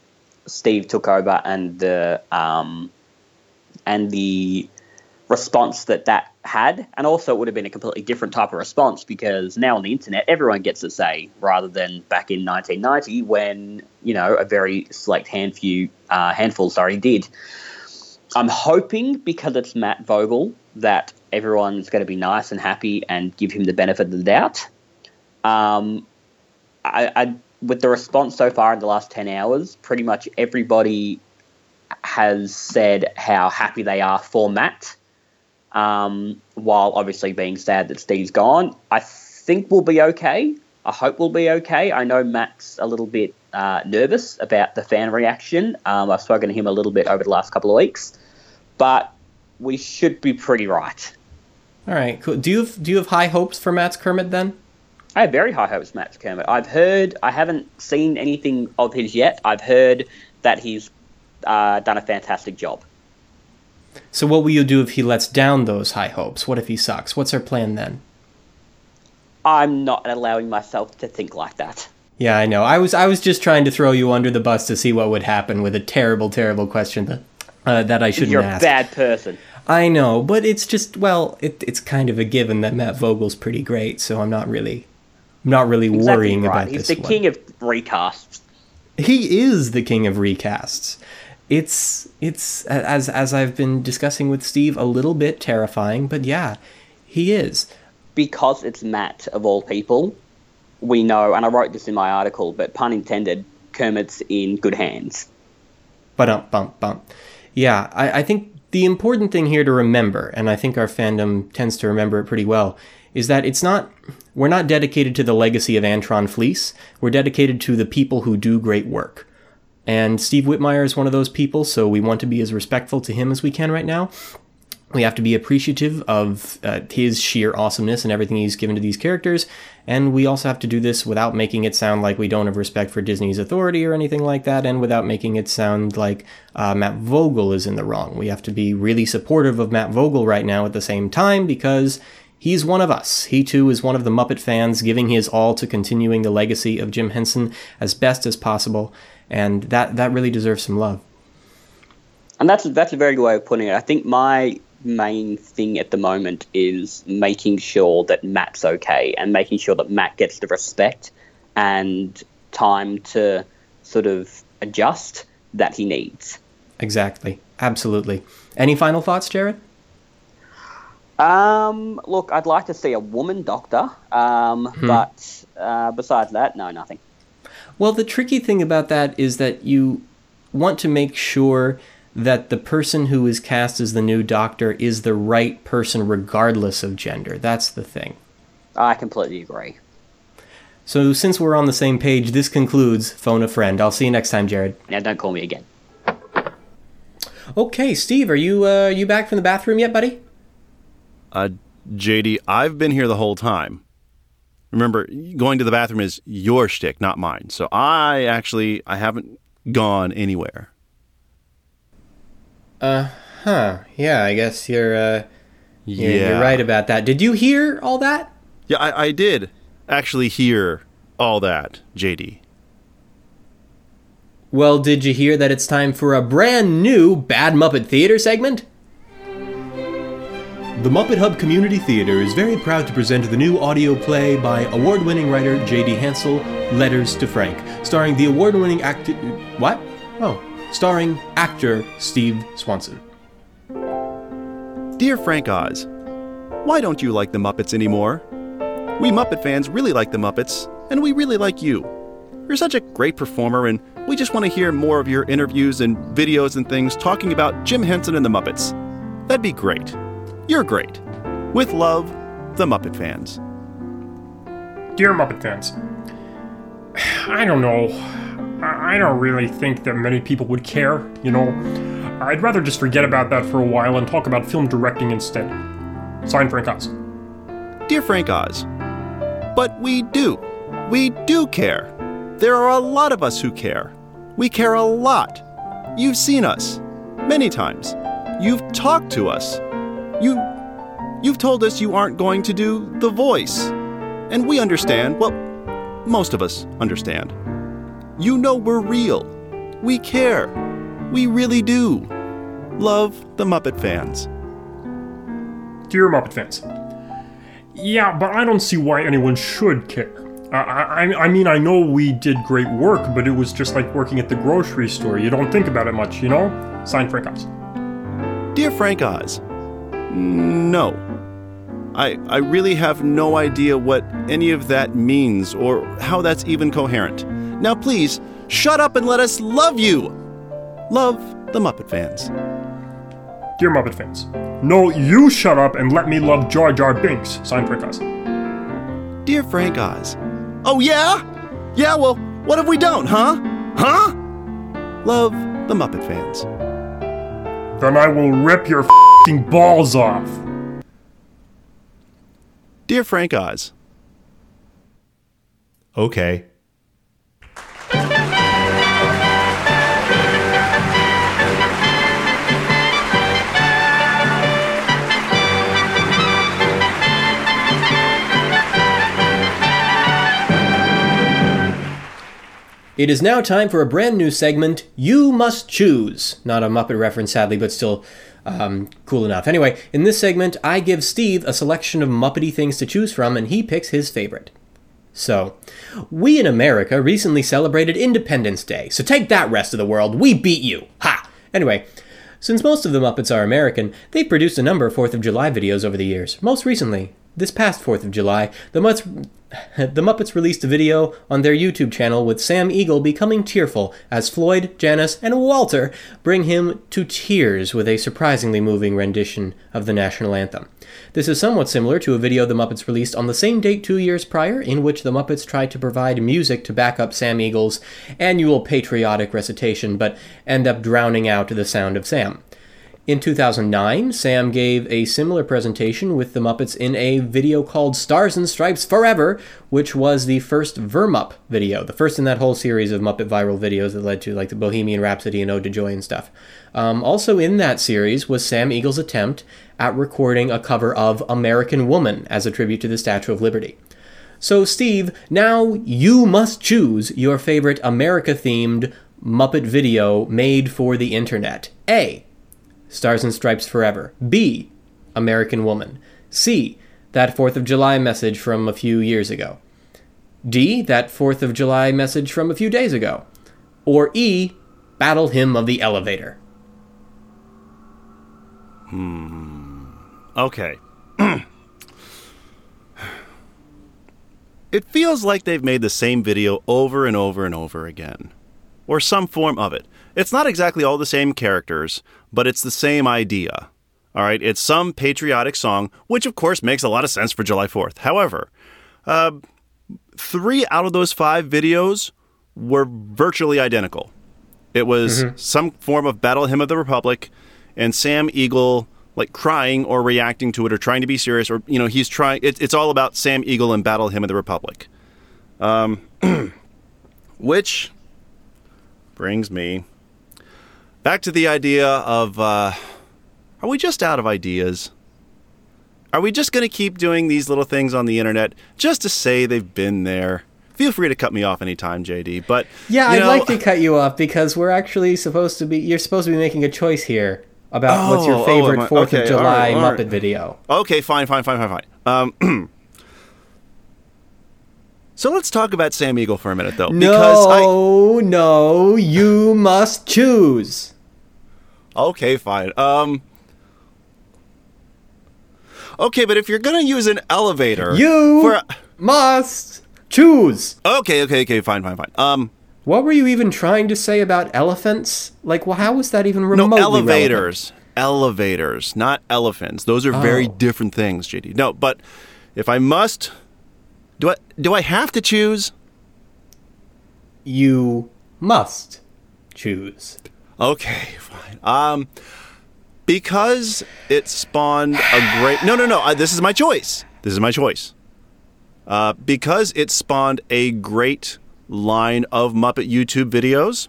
Steve took over and the um, and the response that that had, and also it would have been a completely different type of response because now on the internet everyone gets a say rather than back in 1990 when you know a very select handful uh, handful sorry did. I'm hoping because it's Matt Vogel that everyone's going to be nice and happy and give him the benefit of the doubt. Um, I, I, with the response so far in the last 10 hours, pretty much everybody has said how happy they are for Matt, um, while obviously being sad that Steve's gone. I think we'll be okay. I hope we'll be okay. I know Matt's a little bit uh, nervous about the fan reaction. Um, I've spoken to him a little bit over the last couple of weeks, but we should be pretty right. All right, cool. Do you have, do you have high hopes for Matt's Kermit then? I have very high hopes, for Matt Kermit. I've heard, I haven't seen anything of his yet. I've heard that he's uh, done a fantastic job. So, what will you do if he lets down those high hopes? What if he sucks? What's our plan then? I'm not allowing myself to think like that. Yeah, I know. I was I was just trying to throw you under the bus to see what would happen with a terrible, terrible question that uh, that I shouldn't You're a bad person. I know, but it's just well, it, it's kind of a given that Matt Vogel's pretty great, so I'm not really, I'm not really Exactly worrying right. about He's this the one. king of recasts. he is the king of recasts. It's it's as as I've been discussing with Steve a little bit terrifying, but yeah, he is. because it's Matt of all people, we know, and I wrote this in my article, but pun intended, Kermit's in good hands. But um bump bump. Yeah, I, I think the important thing here to remember, and I think our fandom tends to remember it pretty well, is that it's not we're not dedicated to the legacy of Antron Fleece. We're dedicated to the people who do great work. And Steve Whitmire is one of those people, so we want to be as respectful to him as we can right now. We have to be appreciative of uh, his sheer awesomeness and everything he's given to these characters, and we also have to do this without making it sound like we don't have respect for Disney's authority or anything like that, and without making it sound like uh, Matt Vogel is in the wrong. We have to be really supportive of Matt Vogel right now at the same time because he's one of us. He too is one of the Muppet fans, giving his all to continuing the legacy of Jim Henson as best as possible, and that that really deserves some love. And that's that's a very good way of putting it. I think my main thing at the moment is making sure that Matt's okay and making sure that Matt gets the respect and time to sort of adjust that he needs. Exactly. Absolutely. Any final thoughts, Jarrod? Um, look, I'd like to see a woman doctor, um, but uh, besides that, no, nothing. Well, the tricky thing about that is that you want to make sure that the person who is cast as the new doctor is the right person regardless of gender. That's the thing. I completely agree. So, since we're on the same page, this concludes Phone a Friend. I'll see you next time, Jarrod. Now, don't call me again. Okay, Steve, are you uh, you back from the bathroom yet, buddy? Uh, JD, I've been here the whole time. Remember, going to the bathroom is your shtick, not mine. So I actually I haven't gone anywhere. Uh huh. Yeah, I guess you're uh, Yeah, you're, you're right about that. Did you hear all that? Yeah, I, I did actually hear all that, JD. Well, did you hear that it's time for a brand new Bad Muppet Theater segment? The Muppet Hub Community Theater is very proud to present the new audio play by award winning writer J.D. Hansel, Letters to Frank, starring the award winning actor. What? Oh, starring actor Steve Swanson. Dear Frank Oz, why don't you like the Muppets anymore? We Muppet fans really like the Muppets, and we really like you. You're such a great performer, and we just want to hear more of your interviews and videos and things talking about Jim Henson and the Muppets. That'd be great. You're great. With love, the Muppet fans. Dear Muppet fans, I don't know. I don't really think that many people would care, you know? I'd rather just forget about that for a while and talk about film directing instead. Signed, Frank Oz. Dear Frank Oz, but we do. We do care. There are a lot of us who care. We care a lot. You've seen us many times. You've talked to us. You you've told us you aren't going to do the voice. And we understand. Well, most of us understand. You know we're real. We care. We really do. Love the Muppet fans. Dear Muppet fans. Yeah, but I don't see why anyone should care. I, I, I mean, I know we did great work, but it was just like working at the grocery store. You don't think about it much, you know? Signed, Frank Oz. Dear Frank Oz, no. I, I really have no idea what any of that means or how that's even coherent. Now, please, shut up and let us love you! Love the Muppet fans. Dear Muppet fans. No, you shut up and let me love Jar Jar Binks. Signed, Frank Oz. Dear Frank Oz. Oh, yeah? Yeah, well, what if we don't, huh? Huh? Love the Muppet fans. Then I will rip your fing balls off. Dear Frank Oz. Okay. It is now time for a brand new segment, You Must Choose. Not a Muppet reference, sadly, but still um, cool enough. Anyway, in this segment, I give Steve a selection of Muppety things to choose from, and he picks his favorite. So, we in America recently celebrated Independence Day, so take that, rest of the world. We beat you! Ha! Anyway, since most of the Muppets are American, they've produced a number of 4th of July videos over the years. Most recently, this past 4th of July, the Muppets, the Muppets released a video on their YouTube channel with Sam Eagle becoming tearful as Floyd, Janice, and Walter bring him to tears with a surprisingly moving rendition of the national anthem. This is somewhat similar to a video the Muppets released on the same date two years prior, in which the Muppets tried to provide music to back up Sam Eagle's annual patriotic recitation, but end up drowning out the sound of Sam. In 2009, Sam gave a similar presentation with the Muppets in a video called Stars and Stripes Forever, which was the first Vermup video, the first in that whole series of Muppet viral videos that led to like the Bohemian Rhapsody and Ode to Joy and stuff. Um, also in that series was Sam Eagle's attempt at recording a cover of American Woman as a tribute to the Statue of Liberty. So, Steve, now you must choose your favorite America themed Muppet video made for the internet. A. Stars and Stripes Forever. B. American Woman. C. That 4th of July message from a few years ago. D. That 4th of July message from a few days ago. Or E. Battle Hymn of the Elevator. Hmm. Okay. it feels like they've made the same video over and over and over again. Or some form of it. It's not exactly all the same characters, but it's the same idea. All right, it's some patriotic song, which of course makes a lot of sense for July 4th. However, uh, three out of those five videos were virtually identical. It was some form of Battle Hymn of the Republic, and Sam Eagle like crying or reacting to it or trying to be serious or you know he's trying. It, it's all about Sam Eagle and Battle Hymn of the Republic, um, which brings me back to the idea of uh, are we just out of ideas? Are we just going to keep doing these little things on the internet just to say they've been there? feel free to cut me off anytime, JD. But Yeah, I'd know, like to cut you off because we're actually supposed to be. You're supposed to be making a choice here about what's Oh, your oh, favorite am I- Fourth okay, of July all right, all right. Muppet video. Okay, fine, fine, fine, fine, fine. Um, so let's talk about Sam Eagle for a minute, though, because I. No, no, you must choose. Okay, fine. Um. Okay, but if you're gonna use an elevator, You for a- must choose. okay, okay, okay, fine, fine, fine. Um, What were you even trying to say about elephants? Like, well, how was that even no remotely relevant? elevators, elevators, not elephants. Those are very Oh. different things, JD. No, but if I must, do I do I have to choose? You must choose. Okay, fine. Um, because it spawned a great. No, no, no. Uh, this is my choice. This is my choice. Uh, because it spawned a great line of Muppet YouTube videos.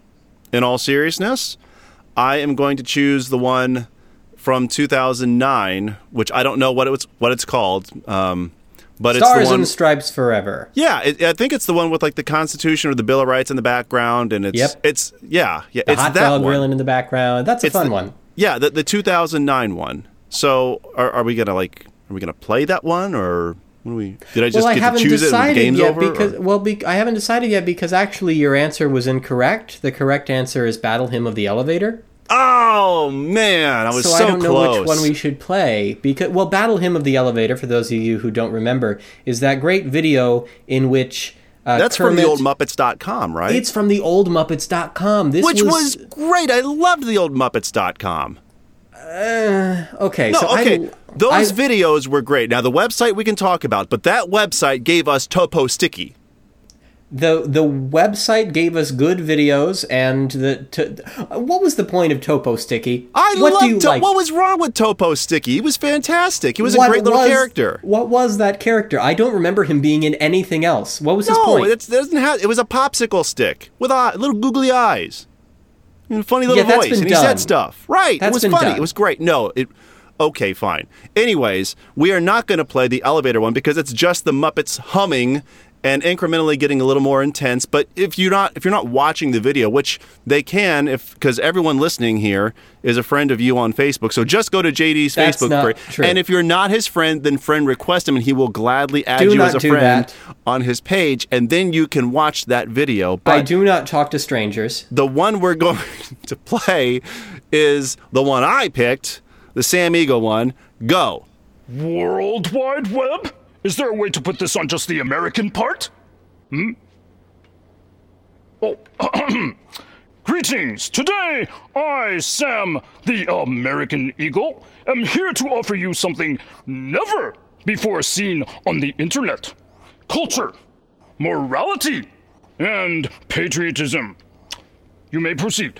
In all seriousness, I am going to choose the one from 2009, which I don't know what it's what it's called. Um, but it's Stars the one. and Stripes Forever. yeah, it, I think it's the one with like the Constitution or the Bill of Rights in the background, and it's Yep. it's yeah yeah The it's hot that dog one. grilling in the background. That's a It's fun the- one. Yeah, the, the 2009 one. So are, are we gonna like are we gonna play that one or we? Did I just well, I get to haven't choose it when the decided game's yet over? or- because well, be, I haven't decided yet because actually your answer was incorrect. The correct answer is Battle Hymn of the Elevator. Oh man, I was so, so, I don't know which one we should play because well, Battle Hymn of the Elevator, for those of you who don't remember, is that great video in which uh, That's from the Kermit- old Muppets.com, right? It's from the old Muppets.com. This which was, was, great. I loved the old Muppets.com. okay. No, so I- okay. Those I- videos were great. Now the website we can talk about, but that website gave us Topo Sticky. The the website gave us good videos and the to, what was the point of Topo Sticky? I what loved do you To- like? What was wrong with Topo Sticky? He was fantastic. He was a What great little was- character. What was that character? I don't remember him being in anything else. What was his No, point? it doesn't have. It was a popsicle stick with eye, little googly eyes, and a funny little Yeah, voice, and he done. said stuff. Right, That's it was funny. done. It was great. No, it. Okay, fine. Anyways, we are not going to play the elevator one because it's just the Muppets humming and incrementally getting a little more intense. But if you're not if you're not watching the video, which they can, if because everyone listening here is a friend of you on Facebook, so just go to JD's That's Facebook not page. true. And if you're not his friend, then friend request him, and he will gladly add Do you as a friend that. on his page, and then you can watch that video. But I do not talk to strangers. the one we're going to play is the one I picked, the Sam Eagle one. Go. World Wide Web? Is there a way to put this on just the American part? Hmm? Oh, greetings! Today, I, Sam, the American Eagle, am here to offer you something never before seen on the internet culture, morality, and patriotism. You may proceed.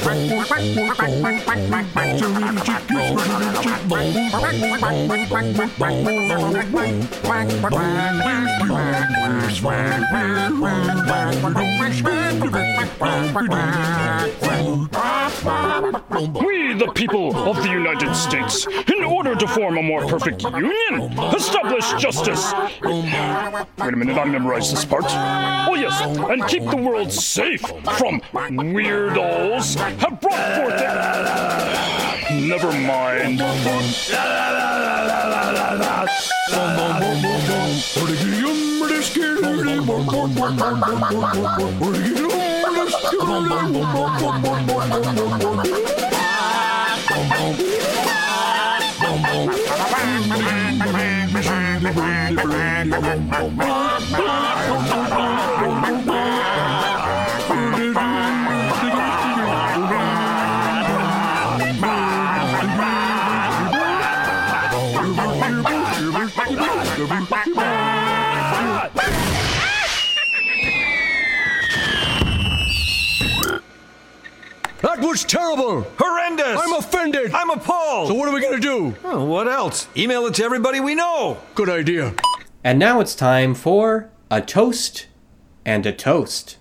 We, the people of the United States, in order to form a more perfect union, establish justice. Wait a minute, I memorized this part. Oh, yes, and keep the world safe from weirdos, have brought forth it. Never mind. That was terrible! Horrendous! I'm offended! I'm appalled! So what are we gonna do? Oh, what else? Email it to everybody we know. Good idea. And now it's time for a toast and a toast.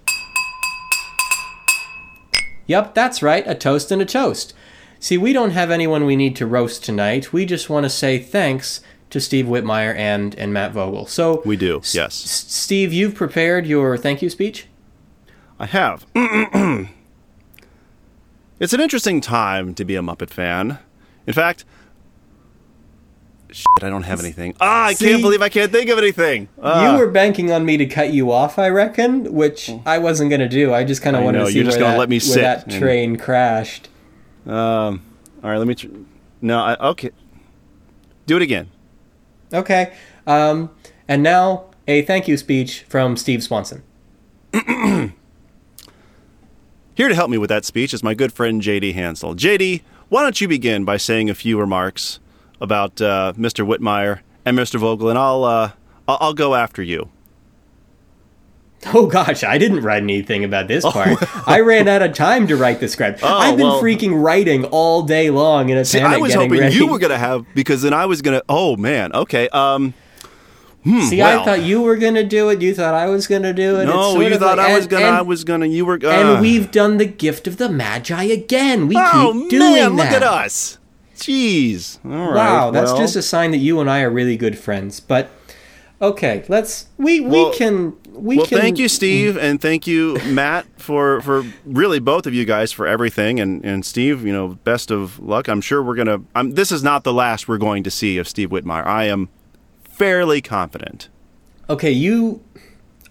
Yep, that's right, a toast and a toast. See, we don't have anyone we need to roast tonight. We just want to say thanks to Steve Whitmire and, and Matt Vogel. So, We do, S- yes. S- Steve, you've prepared your thank you speech? I have. it's an interesting time to be a Muppet fan. In fact, shit, I don't have anything. Ah, I See? can't believe I can't think of anything. Ah. you were banking on me to cut you off, I reckon, which I wasn't going to do. I just kind of wanted know, to see you're just where, gonna that, let me where sit that and- train crashed. Um, all right, let me. Tr- no, I, okay. Do it again. Okay. Um, and now a thank you speech from Steve Swanson. Here to help me with that speech is my good friend JD Hansel. JD, why don't you begin by saying a few remarks about uh, Mr. Whitmire and Mr. Vogel, and I'll uh, I'll, go after you. Oh gosh, I didn't write anything about this part. I ran out of time to write the script. I've been Oh, well- freaking writing all day long in a See, panic I was hoping ready. you were gonna have because then I was gonna. Oh man, okay. Um, hmm, See, well. I thought you were gonna do it. You thought I was gonna do it. No, you thought like- I was and- gonna. And, I was gonna. You were. Uh, and we've done the gift of the Magi again. We Oh keep doing man, that. look at us. Jeez. All right. Wow, that's well. just a sign that you and I are really good friends. But okay, let's we Well- we can we well, can. thank you, Steve, and thank you, Matt, for for really both of you guys for everything. And and Steve, you know, best of luck. I'm sure we're gonna. I'm, this is not the last we're going to see of Steve Whitmire. I am fairly confident. Okay, you.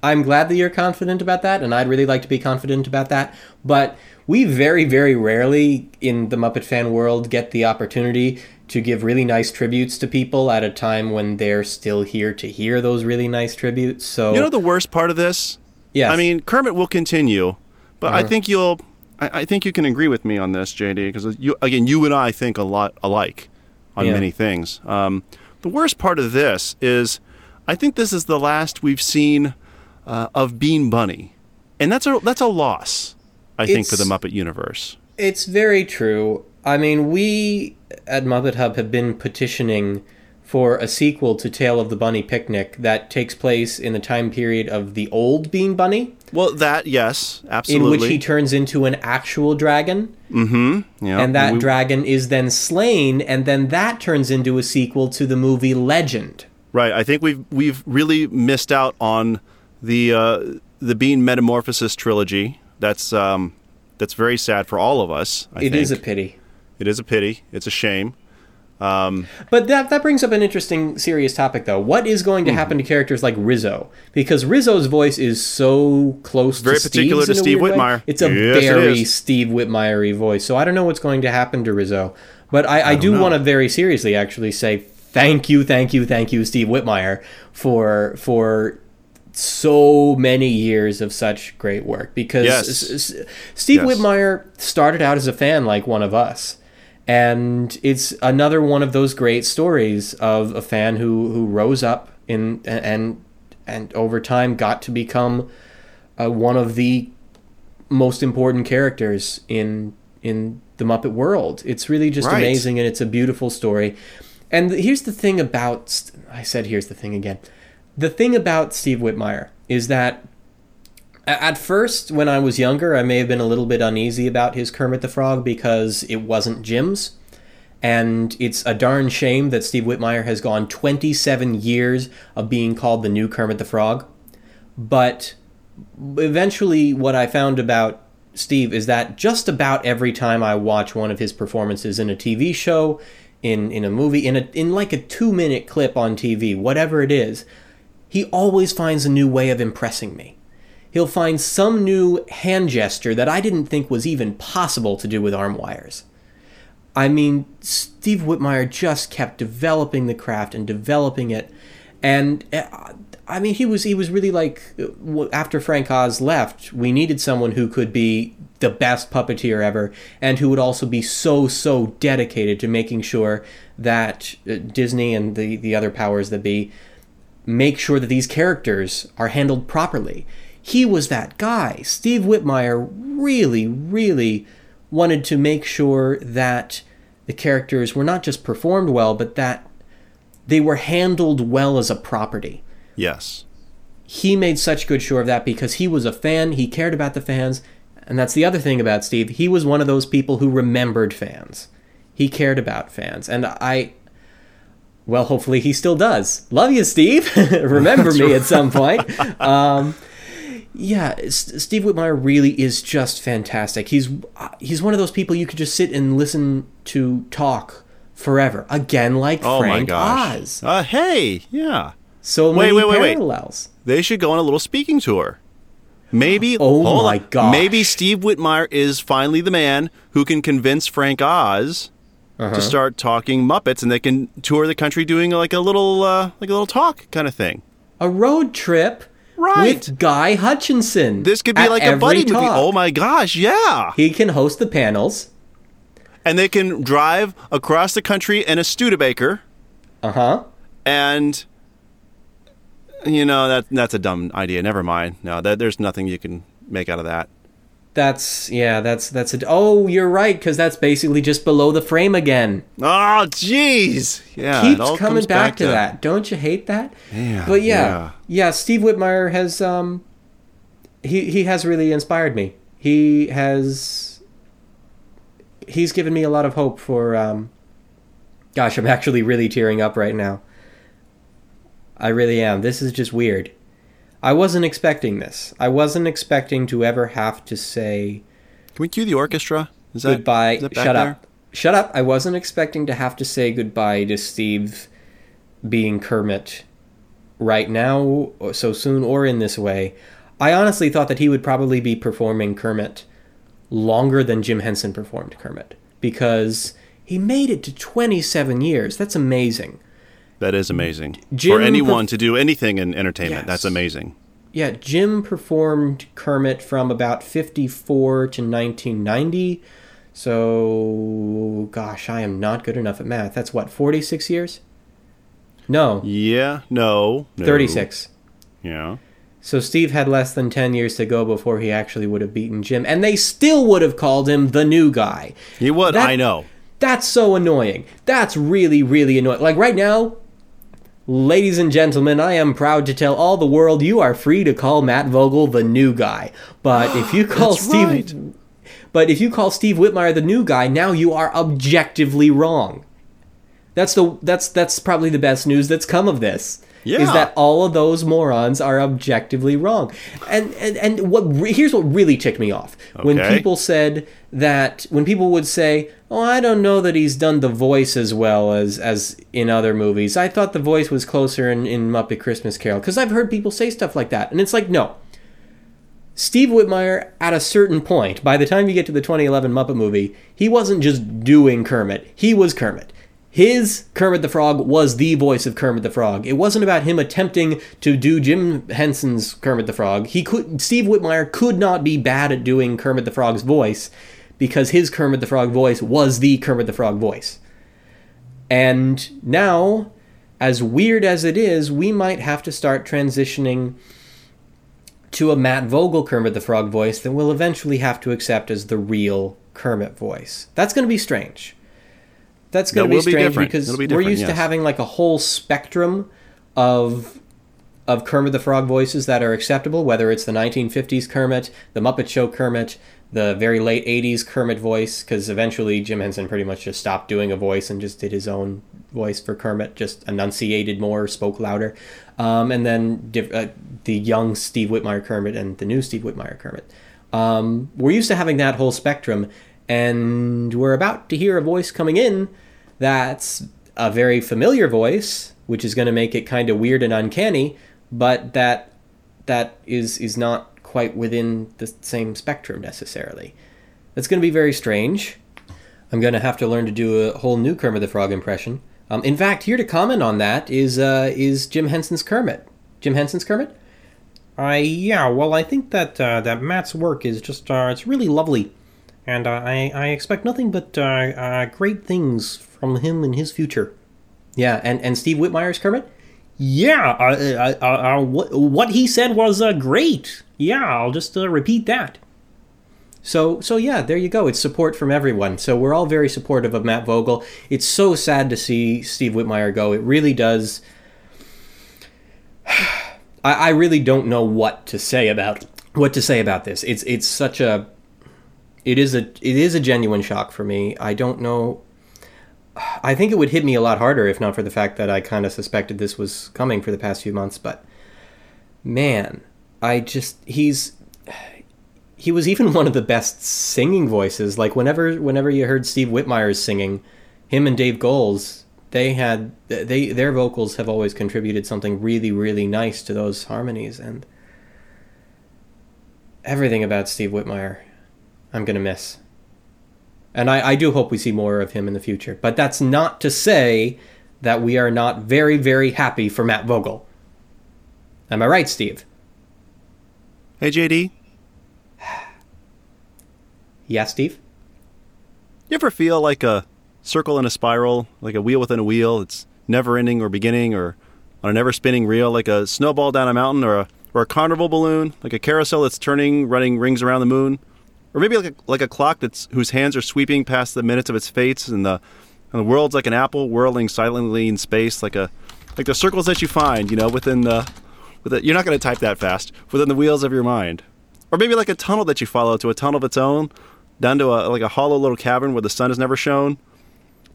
I'm glad that you're confident about that, and I'd really like to be confident about that. But we very, very rarely in the Muppet fan world get the opportunity to give really nice tributes to people at a time when they're still here to hear those really nice tributes. So You know the worst part of this? Yes. I mean, Kermit will continue, but I Uh-huh. think you'll. I, I think you can agree with me on this, JD, because you again, you and I think a lot alike on Yeah. many things. Um, the worst part of this is, I think this is the last we've seen uh, of Bean Bunny, and that's a that's a loss. I think for the Muppet universe. It's very true. I mean, we at Muppet Hub have been petitioning for a sequel to Tale of the Bunny Picnic that takes place in the time period of the old Bean Bunny, Well, that yes, absolutely. in which he turns into an actual dragon, mm-hmm. Yeah, and that we- dragon is then slain, and then that turns into a sequel to the movie Legend. Right. I think we've we've really missed out on the uh, the Bean Metamorphosis trilogy. That's um, that's very sad for all of us. I It is a pity. It is a pity. It's a shame. Um, But that that brings up an interesting, serious topic, though. What is going Mm-hmm. to happen to characters like Rizzo? Because Rizzo's voice is so close, Very to particular Steve's to Steve weird way. Whitmire. It's a Yes, very is. Steve Whitmire voice. So I don't know what's going to happen to Rizzo. But I, I, do want to very seriously actually say thank you, thank you, thank you, Steve Whitmire, for for so many years of such great work. Because Yes. S- S- Steve Yes. Whitmire started out as a fan like one of us and it's another one of those great stories of a fan who who rose up in and and over time got to become uh, one of the most important characters in in the Muppet world. It's really just Right. amazing and it's a beautiful story. And here's the thing about I said here's the thing again. The thing about Steve Whitmire is that at first, when I was younger, I may have been a little bit uneasy about his Kermit the Frog because it wasn't Jim's. And it's a darn shame that Steve Whitmire has gone 27 years of being called the new Kermit the Frog. But eventually, what I found about Steve is that just about every time I watch one of his performances in a TV show, in, in a movie, in a in like a two minute clip on TV, whatever it is, he always finds a new way of impressing me. He'll find some new hand gesture that I didn't think was even possible to do with arm wires. I mean, Steve Whitmire just kept developing the craft and developing it, and uh, I mean, he was he was really like uh, after Frank Oz left, we needed someone who could be the best puppeteer ever, and who would also be so so dedicated to making sure that uh, Disney and the the other powers that be make sure that these characters are handled properly. He was that guy. Steve Whitmire really, really wanted to make sure that the characters were not just performed well, but that they were handled well as a property. yes. he made such good sure of that because he was a fan, he cared about the fans, and that's the other thing about Steve. He was one of those people who remembered fans. He cared about fans, and I well, hopefully he still does. Love you, Steve. Remember me at some point. Um, yeah, S- Steve Whitmire really is just fantastic. He's uh, he's one of those people you could just sit and listen to talk forever. Again, like Oh my Frank gosh. Oz. Uh, hey, yeah. So Wait, many wait, wait, wait. parallels. They should go on a little speaking tour. Maybe. Oh my gosh. Maybe Steve Whitmire is finally the man who can convince Frank Oz Uh-huh. to start talking Muppets, and they can tour the country doing like a little, uh, like a little talk kind of thing. A road trip Right. with Guy Hutchinson. This could be like a every buddy movie. talk. Oh my gosh, yeah. He can host the panels. And they can drive across the country in a Studebaker, Uh huh. and you know that that's a dumb idea. Never mind. No, that, there's nothing you can make out of that. That's yeah. That's that's a. Oh, you're right because that's basically just below the frame again. Oh, jeez. Yeah, it keeps coming comes back, to, that. Don't you hate that? Yeah, But yeah, yeah. yeah, Steve Whitmire has um he he has really inspired me. He has he's given me a lot of hope for um gosh, I'm actually really tearing up right now. I really am. This is just weird. I wasn't expecting this. I wasn't expecting to ever have to say Can we cue the orchestra? Is that goodbye. is that Shut there? up. Shut up. I wasn't expecting to have to say goodbye to Steve being Kermit right now, so soon, or in this way. I honestly thought that he would probably be performing Kermit longer than Jim Henson performed Kermit because he made it to 27 years. That's amazing. That is amazing. Jim For anyone perf- to do anything in entertainment, that's amazing. Yeah, Jim performed Kermit from about 54 to 1990. So, gosh, I am not good enough at math. That's what, 46 years? No, Yeah, no, no. 36. Yeah. So Steve had less than 10 years to go before he actually would have beaten Jim, and they still would have called him the new guy. He would, That- I know. That's so annoying. That's really, really annoying. Like right now, ladies and gentlemen, I am proud to tell all the world you are free to call Matt Vogel the new guy. But if you call Steve right. But if you call Steve Whitmire the new guy, now you are objectively wrong. That's the that's that's probably the best news that's come of this. Is that all of those morons are objectively wrong. And and, and what re- here's what really ticked me off. When people said that when people would say, "Oh, I don't know that he's done the voice as well as as in other movies. I thought the voice was closer in in Muppet Christmas Carol." Cuz I've heard people say stuff like that. And it's like, "No. Steve Whitmire, at a certain point, by the time you get to the 2011 Muppet movie, he wasn't just doing Kermit. He was Kermit. His Kermit the Frog was the voice of Kermit the Frog. It wasn't about him attempting to do Jim Henson's Kermit the Frog. He could Steve Whitmire could not be bad at doing Kermit the Frog's voice because his Kermit the Frog voice was the Kermit the Frog voice. And now, as weird as it is, we might have to start transitioning to a Matt Vogel Kermit the Frog voice that we'll eventually have to accept as the real Kermit voice. That's going to be strange. That's going That to be be strange different. because be we're used to having like a whole spectrum of of Kermit the Frog voices that are acceptable, whether it's the 1950s Kermit, the Muppet Show Kermit, the very late 80s Kermit voice, because eventually Jim Henson pretty much just stopped doing a voice and just did his own voice for Kermit, just enunciated more, spoke louder. Um, and then diff- uh, the young Steve Whitmire Kermit and the new Steve Whitmire Kermit. Um, we're used to having that whole spectrum, and we're about to hear a voice coming in that's a very familiar voice, which is going to make it kind of weird and uncanny, but that that is is not quite within the same spectrum necessarily. That's going to be very strange. I'm going to have to learn to do a whole new Kermit the Frog impression. Um, in fact, here to comment on that is uh, is Jim Henson's Kermit. Jim Henson's Kermit. Uh, yeah, well, I think that uh, that Matt's work is just uh, it's really lovely, and uh, I I expect nothing but uh, uh, great things from him in his future. Yeah, and and Steve Whitmire's Kermit. Yeah, uh, uh, uh, uh, what what he said was uh, great. Yeah, I'll just uh, repeat that. So so yeah, there you go. It's support from everyone. So we're all very supportive of Matt Vogel. It's so sad to see Steve Whitmire go. It really does. I, I really don't know what to say about what to say about this. It's it's such a it is a it is a genuine shock for me. I don't know. I think it would hit me a lot harder if not for the fact that I kind of suspected this was coming for the past few months. But man, I just he's he was even one of the best singing voices. Like whenever whenever you heard Steve Whitmire singing, him and Dave Goelz, they had they their vocals have always contributed something really really nice to those harmonies and everything about Steve Whitmire I'm gonna miss. And I, I do hope we see more of him in the future. But that's not to say that we are not very, very happy for Matt Vogel. Am I right, Steve? Hey, JD, Yeah, Steve? you ever feel like a circle in a spiral, like a wheel within a wheel? It's never ending or beginning, or on a never spinning reel, like a snowball down a mountain, or a, or a carnival balloon, like a carousel that's turning, running rings around the moon? Or maybe like a, like a clock that's whose hands are sweeping past the minutes of its fates, and the and the world's like an apple whirling silently in space, like a like the circles that you find, you know, within the. You're not going to type that fast within the wheels of your mind, or maybe like a tunnel that you follow to a tunnel of its own, down to a like a hollow little cavern where the sun has never shone,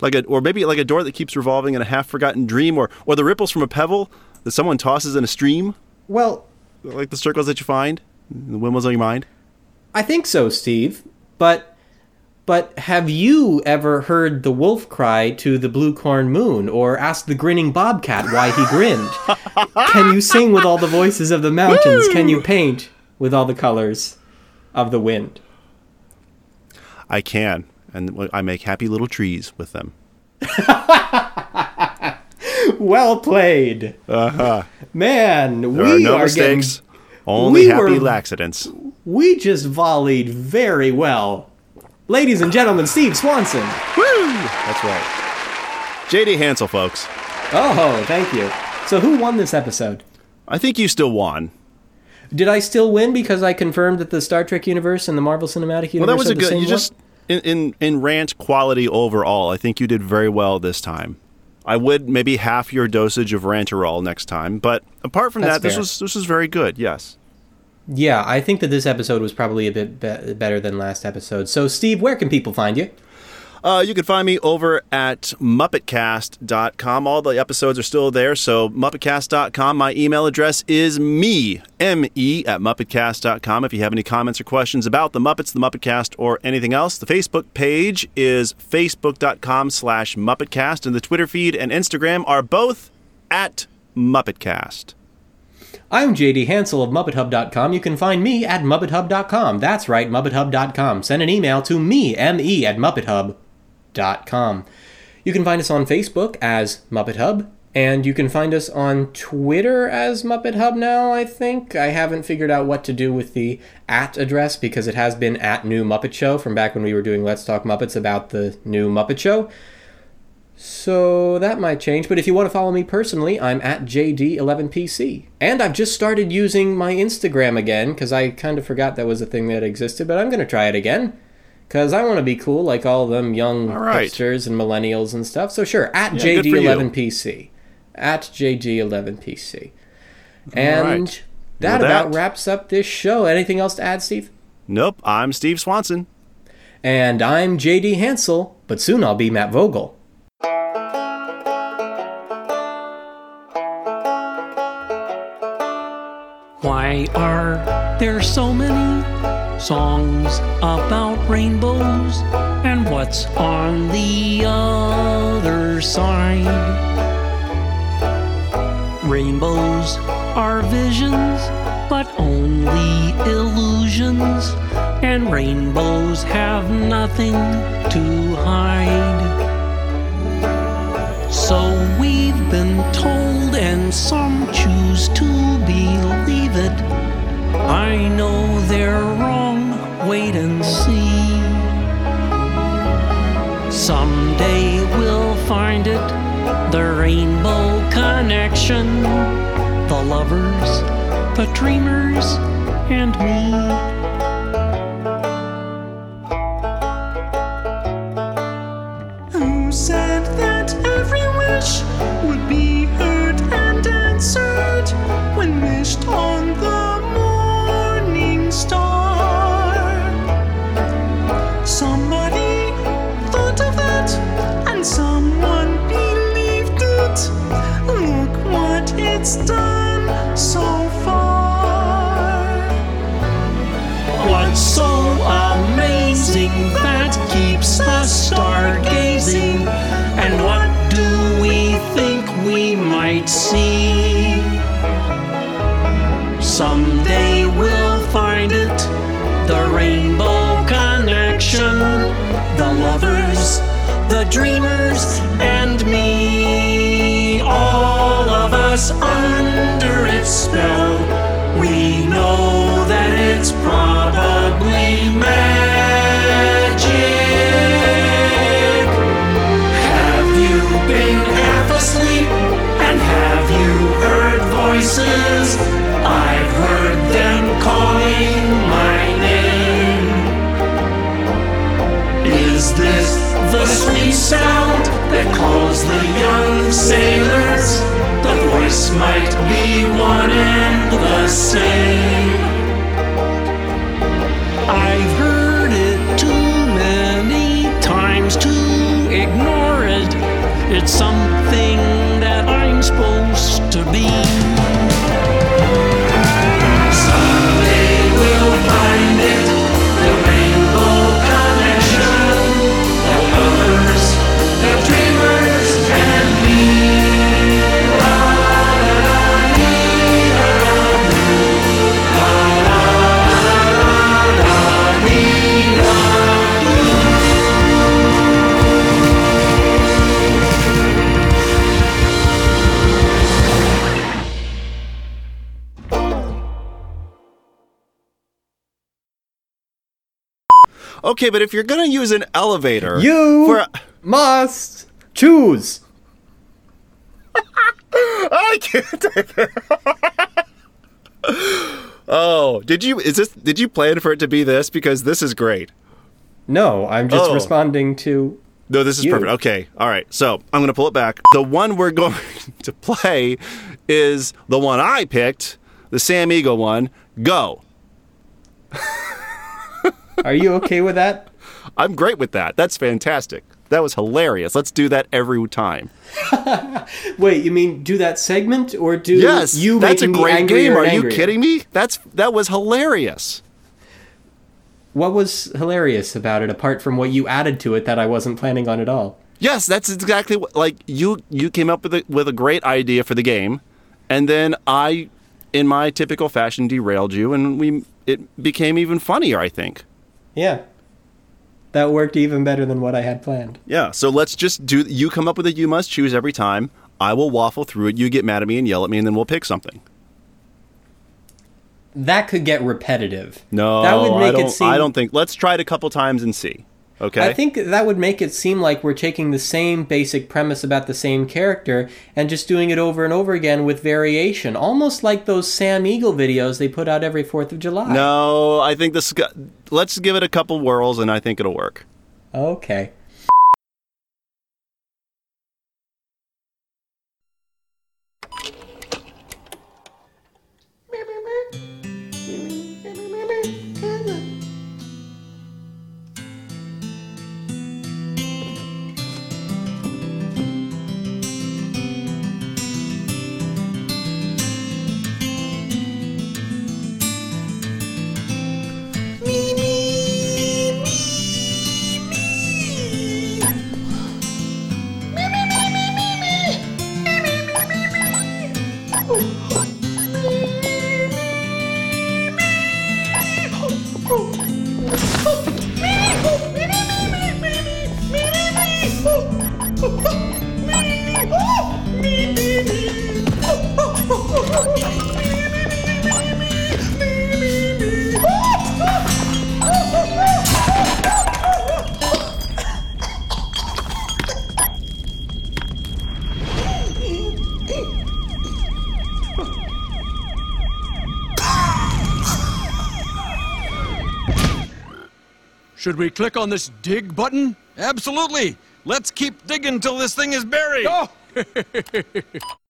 like a or maybe like a door that keeps revolving in a half forgotten dream, or or the ripples from a pebble that someone tosses in a stream, Well, like the circles that you find, the windmills on your mind. I think so, Steve. But but have you ever heard the wolf cry to the blue corn moon or asked the grinning bobcat why he grinned? Can you sing with all the voices of the mountains? Can you paint with all the colors of the wind? I can, and I make happy little trees with them. Well played. Uh-huh. Man, There we are no are getting mistakes, only we happy were- accidents. We just volleyed very well. Ladies and gentlemen, Steve Swanson. Woo! That's right. JD Hansel, folks. Oh, thank you. So who won this episode? I think you still won. Did I still win because I confirmed that the Star Trek universe and the Marvel Cinematic Universe Well, that was a good. You one? just in, in in rant quality overall. I think you did very well this time. I would maybe half your dosage of ranterol next time, but apart from That's that, this was this was very good. Yes. Yeah, I think that this episode was probably a bit be- better than last episode. So, Steve, where can people find you? Uh, you can find me over at MuppetCast.com. All the episodes are still there, so MuppetCast.com. My email address is me, M-E, at MuppetCast.com. If you have any comments or questions about the Muppets, the MuppetCast, or anything else, the Facebook page is Facebook.com slash MuppetCast, and the Twitter feed and Instagram are both at MuppetCast. I'm JD Hansel of MuppetHub.com. You can find me at MuppetHub.com. That's right, MuppetHub.com. Send an email to me, M-E, at MuppetHub.com. You can find us on Facebook as Muppet Hub, and you can find us on Twitter as Muppet Hub now, I think. I haven't figured out what to do with the at address because it has been at New Muppet Show from back when we were doing Let's Talk Muppets about the new Muppet Show. So that might change, but if you want to follow me personally, I'm at JD11PC. And I've just started using my Instagram again because I kind of forgot that was a thing that existed, but I'm going to try it again because I want to be cool like all them young All right. hipsters and millennials and stuff. So sure, at Yeah, good for you. JD11PC. At JD11PC. And right. that With about wraps up this show. Anything else to add, Steve? Nope, I'm Steve Swanson. And I'm JD Hansel, but soon I'll be Matt Vogel. Why are there so many songs about rainbows? And what's on the other side? Rainbows are visions, but only illusions. And rainbows have nothing to hide. So we've been told, and some choose to believe it. I know they're wrong, wait and see. Someday we'll find it, the rainbow connection. The lovers, the dreamers, and me. on the morning star. Somebody thought of that, and someone believed it. Look what it's done so far. What's so amazing that keeps us star gazing? And what do we think we might see? Dreamers, and me. All of us under its spell. Sound that calls the young sailors? The voice might be one and the same. I've heard it too many times to ignore it. It's something that I'm supposed to be. Okay, but if you're gonna use an elevator, You for a- must choose. I can't take it. oh, did you? Is this? Did you plan for it to be this? Because this is great. No, I'm just Oh. responding to. No, this is You. perfect. Okay, all right. So I'm going to pull it back. The one we're going to play is the one I picked, the Sam Eagle one. Go. Are you okay with that? I'm great with that. That's fantastic. That was hilarious. Let's do that every time. Wait, you mean do that segment or do yes, you that's a great game. Are you kidding me? That's that was hilarious. What was hilarious about it apart from what you added to it that I wasn't planning on at all? Yes, that's exactly what. Like you, you came up with a, with a great idea for the game, and then I, in my typical fashion, derailed you, and we it became even funnier. I think. Yeah. That worked even better than what I had planned. Yeah. So let's just do. You come up with a you must choose every time. I will waffle through it. You get mad at me and yell at me, and then we'll pick something. That could get repetitive. No, that would I make don't. it seem I don't think. Let's try it a couple times and see. Okay. I think that would make it seem like we're taking the same basic premise about the same character and just doing it over and over again with variation, almost like those Sam Eagle videos they put out every 4th of July. No, I think this. Let's give it a couple whirls, and I think it'll work. Okay. Should we click on this dig button? Absolutely. Let's keep digging till this thing is buried. Oh!